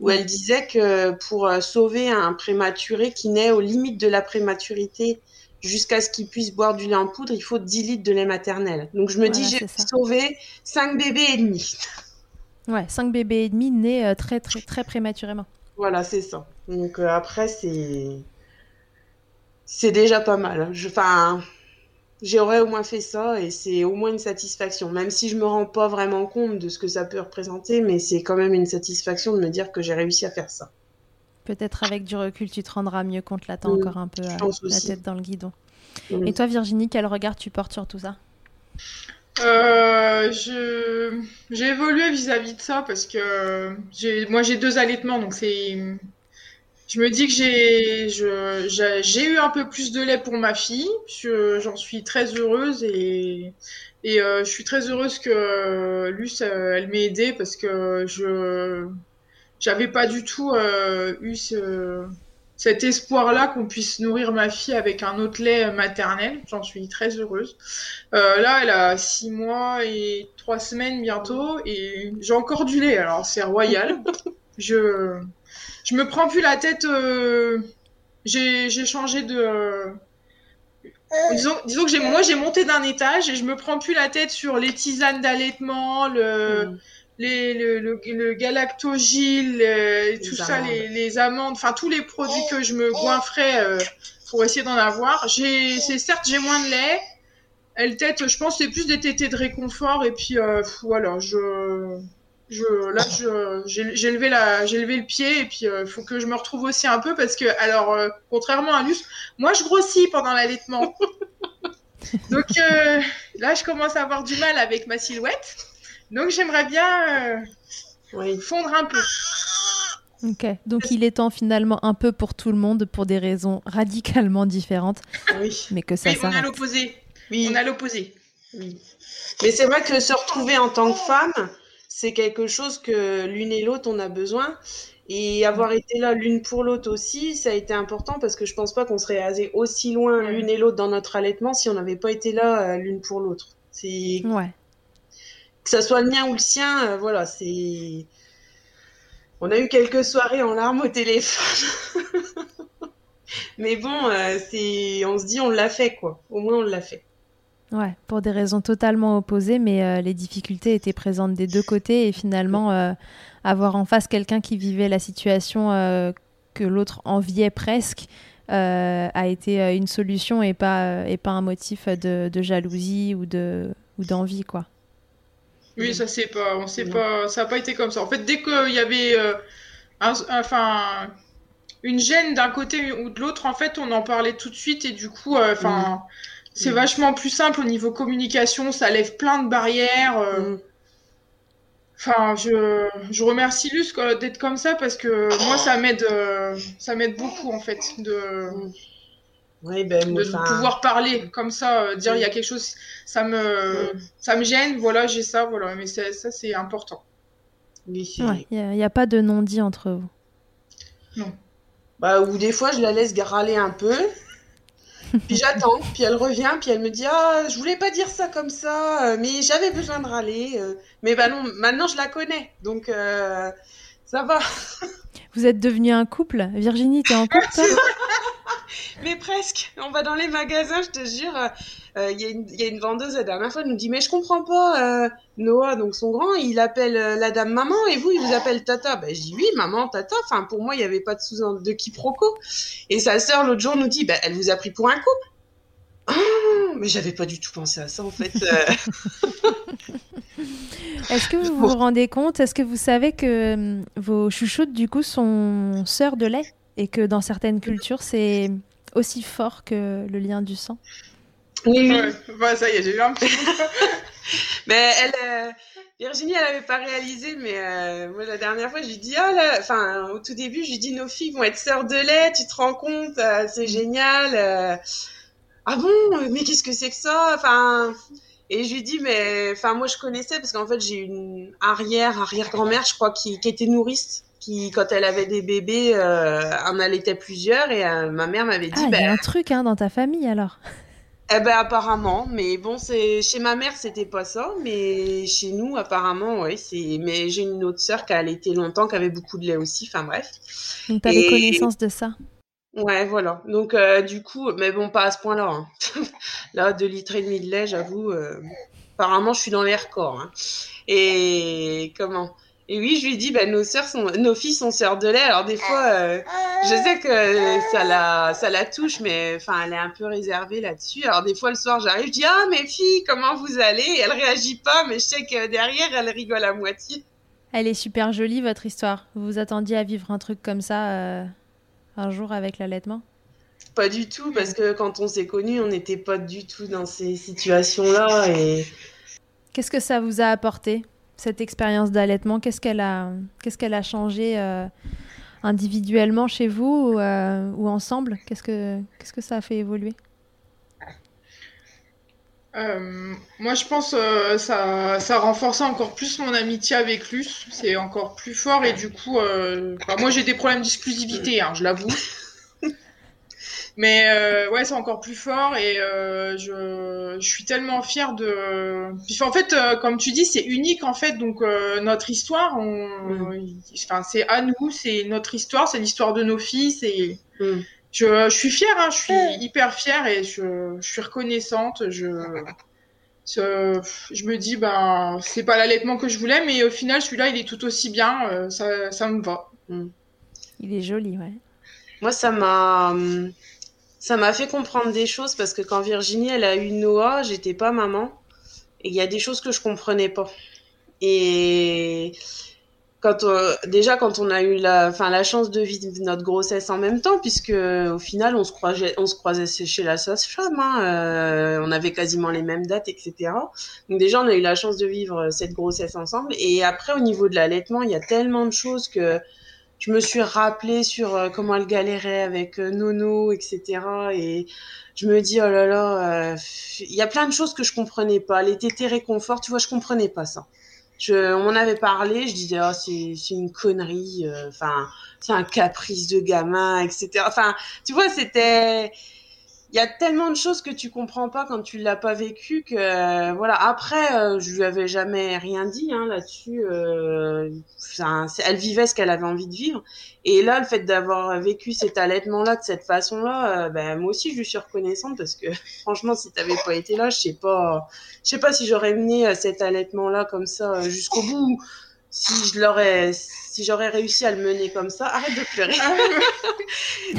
où elle disait que pour sauver un prématuré qui naît aux limites de la prématurité, jusqu'à ce qu'il puisse boire du lait en poudre, il faut 10 litres de lait maternel. Donc je me dis, j'ai sauvé 5 bébés et demi. Ouais, 5 bébés et demi nés euh, très, très, très prématurément. Voilà, c'est ça. Donc euh, après, c'est. C'est déjà pas mal. Je... Enfin, j'aurais au moins fait ça et c'est au moins une satisfaction. Même si je me rends pas vraiment compte de ce que ça peut représenter, mais c'est quand même une satisfaction de me dire que j'ai réussi à faire ça. Peut-être avec du recul, tu te rendras mieux compte. Là, t'as encore un peu euh, la tête dans le guidon. Mm. Et toi, Virginie, quel regard tu portes sur tout ça? Euh, je... J'ai évolué vis-à-vis de ça parce que j'ai... moi j'ai deux allaitements donc c'est. Je me dis que j'ai j'ai eu un peu plus de lait pour ma fille. J'en suis très heureuse et, et euh, je suis très heureuse que Luce elle m'ait aidée parce que je j'avais pas du tout euh, eu cet espoir-là qu'on puisse nourrir ma fille avec un autre lait maternel. J'en suis très heureuse. Euh, là, elle a six mois et trois semaines bientôt et j'ai encore du lait. Alors c'est royal. [laughs] je je me prends plus la tête. Euh, j'ai changé de disons, disons que j'ai moi j'ai monté d'un étage et je me prends plus la tête sur les tisanes d'allaitement, le mm les, le, le, le galactogile, euh, tout ça, les, les, amandes, enfin tous les produits que je me goinfrais euh, pour essayer d'en avoir. J'ai, c'est certes j'ai moins de lait. Elle tête, je pense, c'est plus des tétés de réconfort et puis euh, voilà, je, je, là, je, j'ai, levé la, j'ai levé le pied et puis il faut que je me retrouve aussi un peu parce que, alors, contrairement à Luce, moi je grossis pendant l'allaitement. [laughs] Donc là, je commence à avoir du mal avec ma silhouette. Donc j'aimerais bien euh, fondre un peu. Ok, donc il est temps finalement un peu pour tout le monde pour des raisons radicalement différentes. Oui. Mais que ça oui, on a l'opposé. Oui. On a l'opposé. Oui. Mais c'est vrai que se retrouver en tant que femme, c'est quelque chose que l'une et l'autre on a besoin. Et avoir été là l'une pour l'autre aussi, ça a été important parce que je pense pas qu'on serait allé aussi loin l'une et l'autre dans notre allaitement si on n'avait pas été là euh, l'une pour l'autre. C'est ouais que ça soit le mien ou le sien, euh, voilà, c'est. On a eu quelques soirées en larmes au téléphone. [laughs] Mais bon, euh, c'est, on se dit, on l'a fait, quoi. Au moins, on l'a fait. Ouais, pour des raisons totalement opposées, mais euh, les difficultés étaient présentes des deux côtés et finalement, avoir en face quelqu'un qui vivait la situation que l'autre enviait presque. a été une solution et pas, et pas un motif de, de jalousie ou de ou d'envie quoi. Oui, ça c'est pas, on sait pas, ça n'a pas été comme ça. En fait, dès qu'il y avait, euh, enfin, une gêne d'un côté ou de l'autre, en fait, on en parlait tout de suite et du coup, euh, enfin, c'est vachement plus simple au niveau communication, ça lève plein de barrières. Euh. Enfin, je, je remercie Luce d'être comme ça parce que moi, ça m'aide, ça m'aide beaucoup en fait de. Oui, ben, de pouvoir parler comme ça, euh, dire il y a quelque chose, ça me, ça me gêne, voilà, j'ai ça, voilà, mais ça, c'est important. Il n'y a, pas de non-dit entre vous. Non. Bah, ou des fois, je la laisse râler un peu. Puis j'attends, puis elle revient, puis elle me dit Ah, je voulais pas dire ça comme ça, euh, mais j'avais besoin de râler. euh. Mais bah non, maintenant je la connais, donc euh, ça va. Vous êtes devenu un couple Virginie, t'es en couple [laughs] Mais presque. On va dans les magasins, je te jure. Euh, Il y, a une- il y a une vendeuse la dernière fois, elle nous dit Mais je comprends pas, euh, Noah, donc son grand, il appelle euh, la dame maman et vous, il vous appelle tata. Ben, je dis Oui, maman, tata. Enfin, pour moi, il n'y avait pas de sous de quiproquo. Et sa sœur, l'autre jour, nous dit Ben, Elle vous a pris pour un couple. Ah, mais j'avais pas du tout pensé à ça en fait. [laughs] Est-ce que vous vous rendez compte Est-ce que vous savez que vos chouchoutes, du coup, sont sœurs de lait Et que dans certaines cultures, c'est aussi fort que le lien du sang? Oui, oui. Ouais, ça y est, j'ai eu un petit [laughs] Mais elle, euh, Virginie, elle avait pas réalisé, mais euh, moi la dernière fois, je lui dis ah là, enfin au tout début, je lui dis nos filles vont être sœurs de lait, tu te rends compte, euh, c'est génial. euh. ah bon, mais qu'est-ce que c'est que ça Enfin. Et je lui dis mais enfin moi je connaissais parce qu'en fait j'ai une arrière arrière grand-mère je crois qui, qui était nourrice qui quand elle avait des bébés euh, en allaitait plusieurs et euh, ma mère m'avait dit Ah, il y ben, a un truc hein, dans ta famille alors. Eh ben apparemment, mais bon c'est chez ma mère c'était pas ça, mais chez nous apparemment ouais c'est. Mais j'ai une autre sœur qui a allaité longtemps, qui avait beaucoup de lait aussi. Enfin bref. Donc t'avais Et- connaissance de ça. Ouais voilà. Donc euh, du coup, mais bon pas à ce point-là. hein. [laughs] Là deux litres et demi de lait, j'avoue. euh, Apparemment je suis dans les records. hein. Et comment? Et oui je lui dis ben nos sœurs sont, nos filles sont sœurs de lait. Alors des fois. euh, je sais que ça la, ça la touche, mais enfin, elle est un peu réservée là-dessus. Alors des fois le soir, j'arrive, je dis ah mes filles, comment vous allez? Et Elle réagit pas, mais je sais que derrière, elle rigole à moitié. Elle est super jolie, votre histoire. Vous vous attendiez à vivre un truc comme ça euh, un jour avec l'allaitement? Pas du tout, parce que quand on s'est connus, on n'était pas du tout dans ces situations-là. Et Qu'est-ce que ça vous a apporté, cette expérience d'allaitement Qu'est-ce qu'elle a, qu'est-ce a changé euh, individuellement chez vous ou, euh, ensemble? Qu'est-ce que, que ça a fait évoluer? Euh, moi, je pense euh, ça, ça renforce encore plus mon amitié avec Luce. C'est encore plus fort et du coup, enfin, moi j'ai des problèmes d'exclusivité, hein, je l'avoue. Mais euh, ouais, c'est encore plus fort et euh, je, je suis tellement fière de. Puis en fait, euh, comme tu dis, c'est unique en fait. Donc euh, notre histoire, on... enfin, c'est à nous, c'est notre histoire, c'est l'histoire de nos filles. C'est Mm. je, je suis fière, hein, je suis hyper fière et je, je suis reconnaissante. Je, je, je me dis, ben, c'est pas l'allaitement que je voulais, mais au final, celui-là, il est tout aussi bien. ça, ça me va. Il est joli, ouais. moi, ça m'a, hum, ça m'a fait comprendre des choses parce que quand Virginie, elle a eu Noah, j'étais pas maman, et il y a des choses que je comprenais pas. Et quand on- déjà quand on a eu la, enfin la chance de vivre notre grossesse en même temps, puisque au final on se croisait, on se croisait chez la sage-femme, hein, euh, on avait quasiment les mêmes dates, etc. Donc déjà on a eu la chance de vivre cette grossesse ensemble. Et après au niveau de l'allaitement, il y a tellement de choses que je me suis rappelé sur euh, comment elle galérait avec euh, Nono, etc. Et je me dis oh là là, euh, il y a plein de choses que je comprenais pas. Les tétés réconfort, tu vois, je comprenais pas ça. Je, on m'en avait parlé, je disais, oh, c'est, une connerie, enfin, c'est un caprice de gamin, etc. Enfin, tu vois, c'était, il y a tellement de choses que tu comprends pas quand tu l'as pas vécu que, euh, voilà. Après, euh, je lui avais jamais rien dit, hein, là-dessus, euh, elle vivait ce qu'elle avait envie de vivre. Et là, le fait d'avoir vécu cet allaitement-là de cette façon-là, euh, ben, moi aussi, je lui suis reconnaissante parce que, [laughs] franchement, si t'avais pas été là, je sais pas, je sais pas si j'aurais mené euh, cet allaitement-là comme ça euh, jusqu'au bout, ou si je l'aurais, si j'aurais réussi à le mener comme ça. Arrête de pleurer.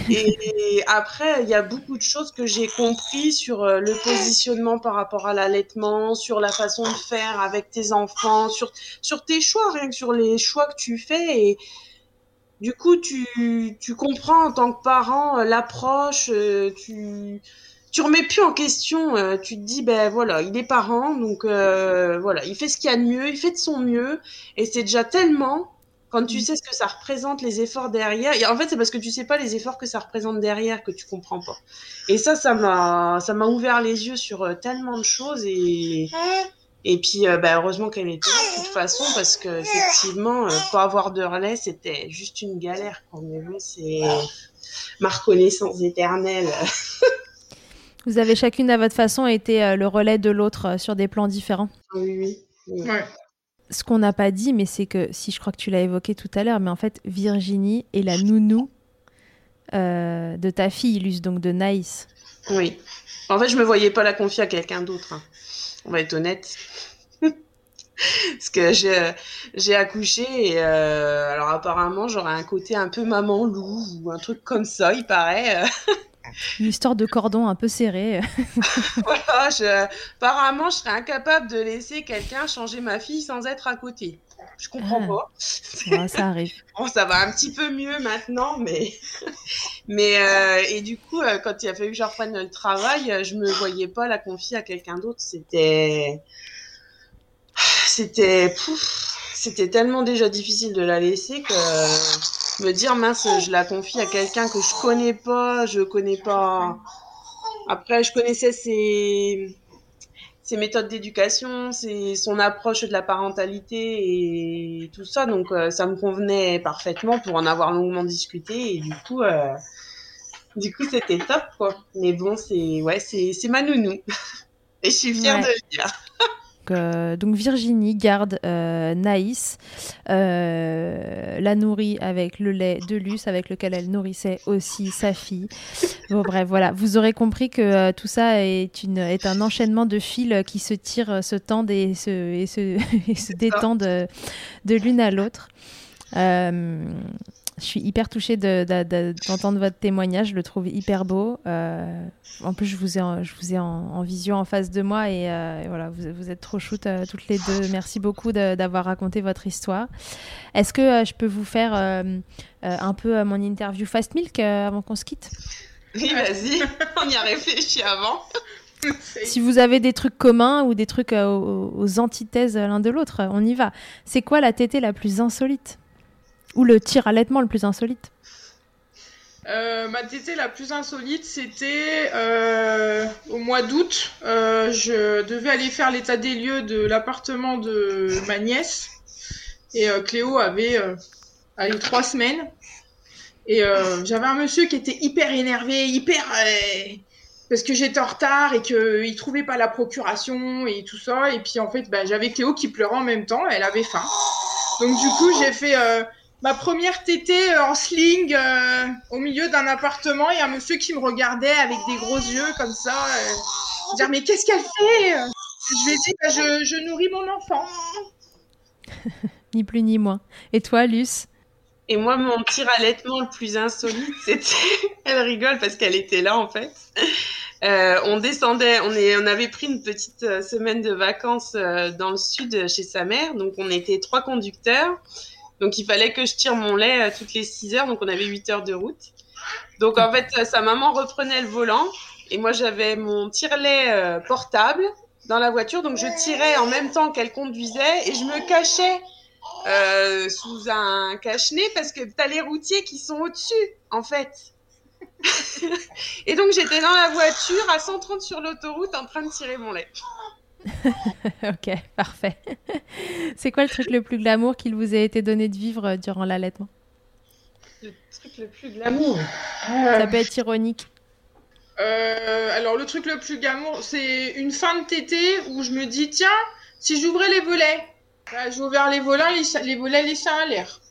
et, [laughs] et après, il y a beaucoup de choses que j'ai compris sur euh, le positionnement par rapport à l'allaitement, sur la façon de faire avec tes enfants, sur, sur tes choix, rien que sur les choix que tu fais. Et du coup, tu, tu comprends en tant que parent euh, l'approche, euh, tu, tu remets plus en question. euh, tu te dis, ben voilà, il est parent, donc euh, voilà, il fait ce qu'il y a de mieux, il fait de son mieux, et c'est déjà tellement quand tu sais ce que ça représente, les efforts derrière. Et en fait, c'est parce que tu sais pas les efforts que ça représente derrière que tu comprends pas. Et ça, ça m'a, ça m'a ouvert les yeux sur euh, tellement de choses et. Et puis, euh, bah, heureusement qu'elle était là de toute façon, parce que effectivement, euh, pas avoir de relais, c'était juste une galère. Mais bon, c'est ma reconnaissance éternelle. [laughs] Vous avez chacune à votre façon été euh, le relais de l'autre euh, sur des plans différents. Oui, oui. oui. Ouais. Ce qu'on n'a pas dit, mais c'est que, si je crois que tu l'as évoqué tout à l'heure, mais en fait, Virginie est la nounou euh, de ta fille, Luce, donc de Naïs. Oui. En fait, je me voyais pas la confier à quelqu'un d'autre. hein. On va être honnête. [laughs] Parce que j'ai j'ai accouché et euh, alors apparemment j'aurais un côté un peu maman loup ou un truc comme ça, il paraît. [laughs] Une histoire de cordon un peu serré. [laughs] voilà, je, apparemment je serais incapable de laisser quelqu'un changer ma fille sans être à côté. Je comprends Ah. pas. Ouais, ça arrive. [laughs] Bon, ça va un petit peu mieux maintenant, mais [laughs] mais euh, et du coup, euh, quand il a fallu que je reprenne le travail, euh, je me voyais pas la confier à quelqu'un d'autre. C'était c'était c'était tellement déjà difficile de la laisser que me dire mince, je la confie à quelqu'un que je connais pas, je connais pas. Après, je connaissais ses ses méthodes d'éducation, c'est son approche de la parentalité et tout ça. Donc euh, ça me convenait parfaitement pour en avoir longuement discuté et du coup, euh, du coup c'était top quoi. Mais bon, c'est ouais, c'est c'est ma nounou [laughs] et je suis fière Ouais. de le dire. Donc, euh, donc Virginie garde euh, Naïs, euh, la nourrit avec le lait de Luce, avec lequel elle nourrissait aussi sa fille. Bon bref, voilà, vous aurez compris que tout ça est, un enchaînement de fils qui se tirent, se tendent et se, [laughs] détendent de, de l'une à l'autre. Je suis hyper touchée de- de- de- d'entendre votre témoignage, je le trouve hyper beau. Euh, en plus, je vous ai, en, je vous ai en, en visio en face de moi et, euh, et voilà, vous, vous êtes trop shoot euh, toutes les deux. Merci beaucoup d'avoir raconté votre histoire. Est-ce que je peux vous faire un peu mon interview Fast Milk avant qu'on se quitte? Oui, vas-y, [laughs] on y a réfléchi avant. [laughs] Si vous avez des trucs communs ou des trucs aux, aux antithèses l'un de l'autre, on y va. C'est quoi la tétée la plus insolite? Ou le tir allaitement le plus insolite Euh, ma tétée la plus insolite, c'était euh, au mois d'août. Euh, je devais aller faire l'état des lieux de l'appartement de ma nièce. Et Cléo avait allez, trois semaines. Et j'avais un monsieur qui était hyper énervé, hyper... parce que j'étais en retard et qu'il trouvait pas la procuration et tout ça. Et puis en fait, bah, j'avais Cléo qui pleurait en même temps. Elle avait faim. Donc du coup, j'ai fait... ma première tétée euh, en sling euh, au milieu d'un appartement et un monsieur qui me regardait avec des gros yeux comme ça. Euh, je dire mais qu'est-ce qu'elle fait? Je lui ai dit bah, je, je nourris mon enfant. [laughs] Ni plus ni moins. Et toi, Luce? Et moi, mon tir allaitement le plus insolite, [laughs] c'était. Elle rigole parce qu'elle était là, en fait. Euh, on descendait, on, est, on avait pris une petite semaine de vacances euh, dans le sud chez sa mère. Donc, on était trois conducteurs. Donc, il fallait que je tire mon lait euh, toutes les 6 heures. Donc, on avait 8 heures de route. Donc, en fait, euh, sa maman reprenait le volant. Et moi, j'avais mon tire-lait euh, portable dans la voiture. Donc, je tirais en même temps qu'elle conduisait. Et je me cachais sous un cache-nez parce que t'as les routiers qui sont au-dessus, en fait. [laughs] et donc j'étais dans la voiture à 130 sur l'autoroute en train de tirer mon lait. [laughs] Ok, parfait. [laughs] C'est quoi le truc le plus glamour qu'il vous a été donné de vivre euh, durant l'allaitement? Le truc le plus glamour? Ça peut être ironique. Euh, alors le truc le plus gamour, c'est une fin de tétée où je me dis tiens si j'ouvrais les volets, bah, j'ai ouvert les volets, les, les volets laissaient à l'air.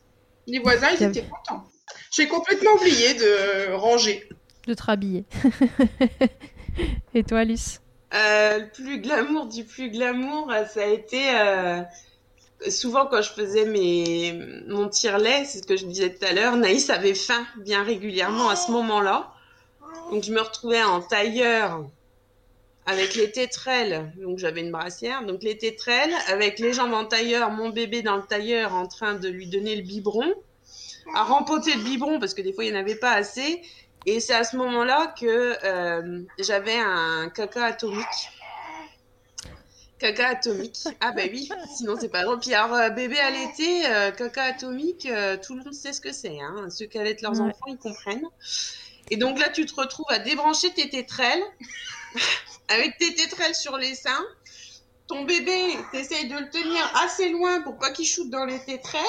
Les voisins ils étaient contents. J'ai complètement oublié de ranger. de te rhabiller. [laughs] Et toi, Luce? Euh, le plus glamour du plus glamour, euh, ça a été euh, souvent quand je faisais mes mon tire-lait, c'est ce que je disais tout à l'heure. Naïs avait faim bien régulièrement à ce moment-là, donc je me retrouvais en tailleur avec les tétrelles, donc j'avais une brassière, donc les tétrelles avec les jambes en tailleur, mon bébé dans le tailleur en train de lui donner le biberon, à rempoter le biberon parce que des fois il n'y en avait pas assez. Et c'est à ce moment-là que euh, j'avais un caca atomique. Caca atomique. Ah bah oui, sinon c'est pas drôle. Puis alors, euh, bébé allaité, euh, caca atomique, euh, tout le monde sait ce que c'est. Hein. Ceux qui allaitent leurs Ouais. enfants, ils comprennent. Et donc là, tu te retrouves à débrancher tes tétrelles, [laughs] avec tes tétrelles sur les seins. Ton bébé, t'essayes de le tenir assez loin pour pas qu'il shoote dans les tétrelles.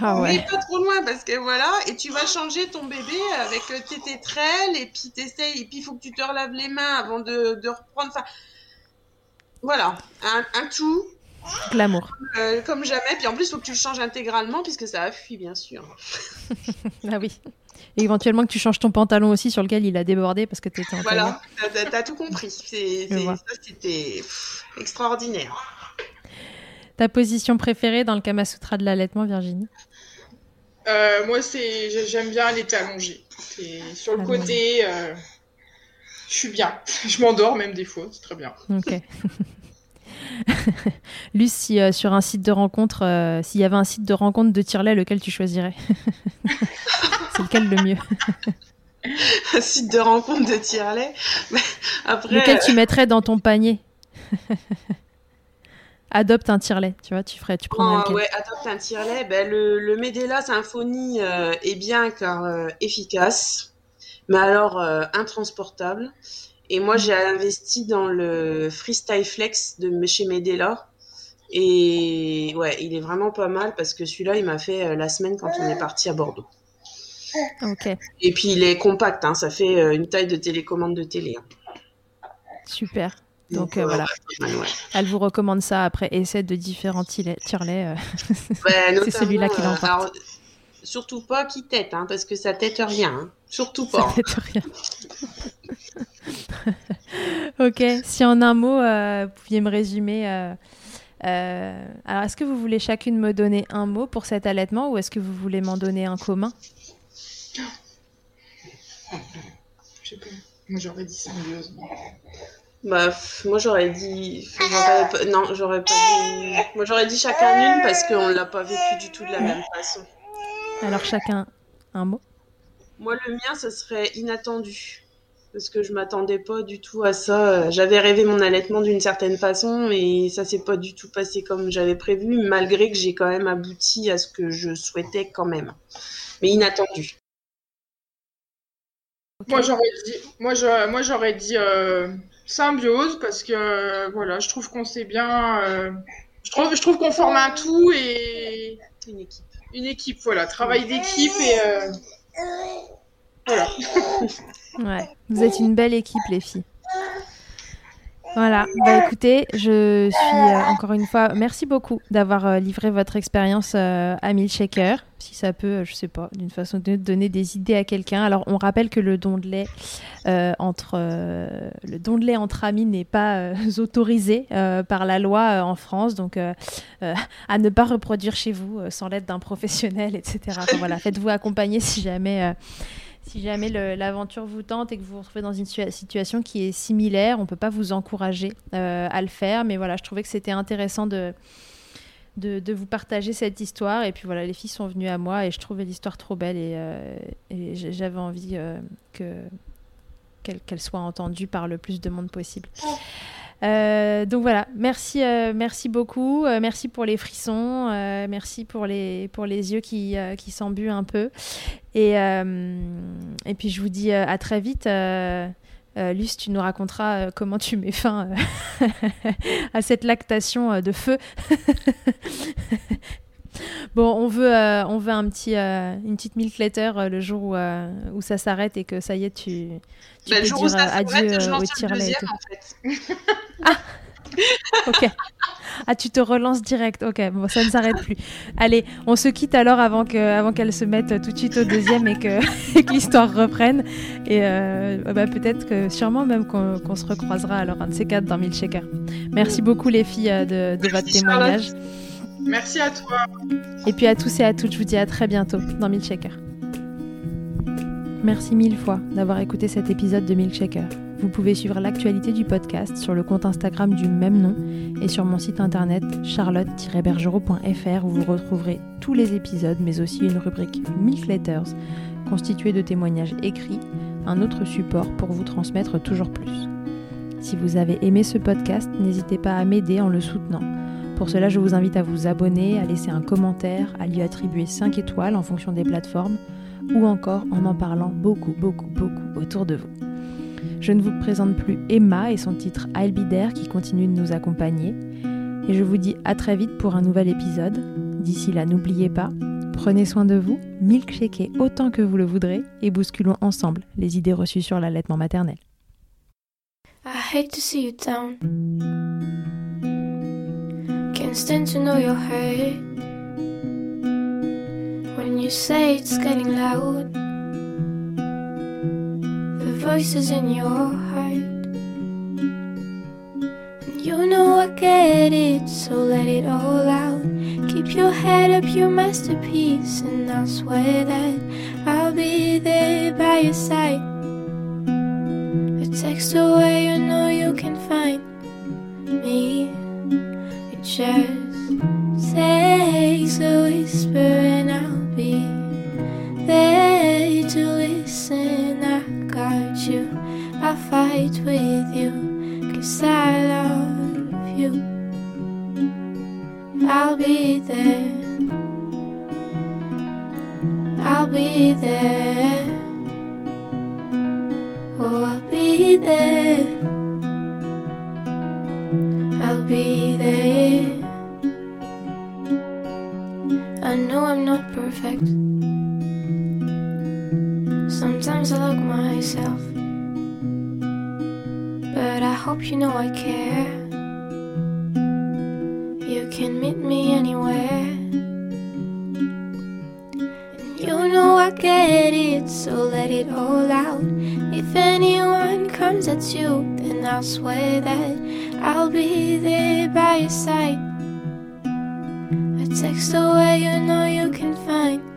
Ah ouais. Mais pas trop loin parce que voilà, et tu vas changer ton bébé avec euh, tes tétrelles et puis t'essayes, et puis il faut que tu te relaves les mains avant de, de reprendre. Enfin, voilà, un, un tout Glamour. euh, comme jamais. Puis en plus, il faut que tu le changes intégralement puisque ça a fui, bien sûr. [laughs] Ah oui. Et éventuellement que tu changes ton pantalon aussi sur lequel il a débordé parce que tu étais en. Voilà, t'as- tout compris. C'était extraordinaire. Ta position préférée dans le Kama Sutra de l'allaitement, Virginie Euh, moi, c'est, j'ai- j'aime bien aller allongée. Sur le côté. euh, Je suis bien. [laughs] Je m'endors même des fois. C'est très bien. Ok. [laughs] Luce, si euh, sur un site de rencontre, euh, s'il y avait un site de rencontre de tire-lait, lequel tu choisirais [laughs] C'est lequel le mieux Un site de rencontre de tire-lait. Mais Après, Lequel tu mettrais dans ton panier Adopte un tire-lait, tu vois, tu ferais, tu prendrais Oh, ouais, adopte un tire-lait. Ben, le, le Medela Symphony euh, est bien car euh, efficace, mais alors euh, intransportable. Et moi, j'ai investi dans le Freestyle Flex de chez Medela. Et ouais, il est vraiment pas mal parce que celui-là, il m'a fait la semaine quand on est parti à Bordeaux. Ok, Et puis, il est compact, hein, ça fait une taille de télécommande de télé. hein. super. Donc, euh, voilà, ouais, elle vous recommande ça après essai de différents tire- tire-lait. euh. [laughs] C'est celui-là qui l'emporte. euh, alors, Surtout pas qui tête, hein, parce que ça tête rien. hein. Surtout Ça pas. fait rien. [laughs] ok, si en un mot, euh, vous pouviez me résumer. euh, euh, alors, est-ce que vous voulez chacune me donner un mot pour cet allaitement ou est-ce que vous voulez m'en donner un commun? Je sais pas. Moi, j'aurais dit symbiose. Bah, moi j'aurais dit. j'aurais Non, j'aurais pas dit. Moi j'aurais dit chacun une parce qu'on l'a pas vécu du tout de la même façon. Alors, chacun un mot? Moi le mien, ce serait inattendu. Parce que je m'attendais pas du tout à ça. J'avais rêvé mon allaitement d'une certaine façon, mais ça s'est pas du tout passé comme j'avais prévu, malgré que j'ai quand même abouti à ce que je souhaitais quand même. Mais inattendu. Moi, j'aurais dit, moi, j'aurais, moi, j'aurais dit euh, symbiose parce que euh, voilà, je trouve qu'on s'est bien. euh, je trouve, je trouve qu'on forme un tout et Une équipe. une équipe. Voilà, travail d'équipe et euh, voilà. [laughs] Ouais, vous êtes une belle équipe, les filles. Voilà, bah écoutez, je suis euh, encore une fois, merci beaucoup d'avoir euh, livré votre expérience euh, à Milkshaker. Si ça peut, euh, je sais pas, d'une façon ou d'une autre, donner des idées à quelqu'un. Alors, on rappelle que le don de lait euh, entre euh, le don de lait entre amis n'est pas [laughs] autorisé par la loi en France, donc à ne pas reproduire chez vous sans l'aide d'un professionnel, etc. Voilà, faites-vous accompagner si jamais. Si jamais l'aventure vous tente et que vous vous retrouvez dans une situa- situation qui est similaire, on ne peut pas vous encourager euh, à le faire. Mais voilà, je trouvais que c'était intéressant de, de, vous partager cette histoire. Et puis voilà, les filles sont venues à moi et je trouvais l'histoire trop belle et, euh, j'avais envie euh, que qu'elle qu'elle soit entendue par le plus de monde possible. Euh, donc voilà, merci, euh, merci beaucoup, Euh, merci pour les frissons, merci pour les, pour les yeux qui, qui s'embuent un peu. Et, et puis je vous dis à très vite. Luce, tu nous raconteras comment tu mets fin [laughs] à cette lactation de feu. [laughs] bon, on veut, euh, on veut un petit, euh, une petite milk letter euh, le jour où, où ça s'arrête et que ça y est, tu, tu Bah, peux dire adieu au le tire-lait et deuxième, tout. en fait. [laughs] Ok. Ah, tu te relances direct. Ok, bon, ça ne s'arrête plus. Allez, on se quitte alors avant que, avant qu'elle se mette tout de suite au deuxième et que, [laughs] l'histoire reprenne. Et euh, bah, peut-être que, sûrement même qu'on, se recroisera alors un de ces quatre dans Milkshaker. Merci beaucoup les filles de, de votre témoignage. Merci à toi. Et puis à tous et à toutes, je vous dis à très bientôt dans Milkshaker. Merci mille fois d'avoir écouté cet épisode de Milkshaker. Vous pouvez suivre l'actualité du podcast sur le compte Instagram du même nom et sur mon site internet charlotte-bergerot.fr où vous retrouverez tous les épisodes mais aussi une rubrique Milk Letters constituée de témoignages écrits, un autre support pour vous transmettre toujours plus. Si vous avez aimé ce podcast, n'hésitez pas à m'aider en le soutenant. Pour cela, je vous invite à vous abonner, à laisser un commentaire, à lui attribuer 5 étoiles en fonction des plateformes ou encore en en parlant beaucoup, beaucoup, beaucoup autour de vous. Je ne vous présente plus Emma et son titre I'll Be qui continue de nous accompagner. Et je vous dis à très vite pour un nouvel épisode. D'ici là, n'oubliez pas, Prenez soin de vous, milkshakez autant que vous le voudrez et bousculons ensemble les idées reçues sur l'allaitement maternel. I hate to see you down. Can't stand to know your hurt. When you say it's getting loud, the voices in your heart. And you know I get it, so let it all out. Keep your head up, your masterpiece, and I'll swear that I'll be there by your side. A text away, you know you can find me. Just takes a whisper, and I'll be there to listen. I got you, I'll fight with you, cause I love you. I'll be there. I'll be there. Oh, I'll be there. I'll be there. Know I'm not perfect. Sometimes I look myself. But I hope you know I care. You can meet me anywhere. And you know I get it, so let it all out. If anyone comes at you, then I'll swear that I'll be there by your side. Text away, you know you can find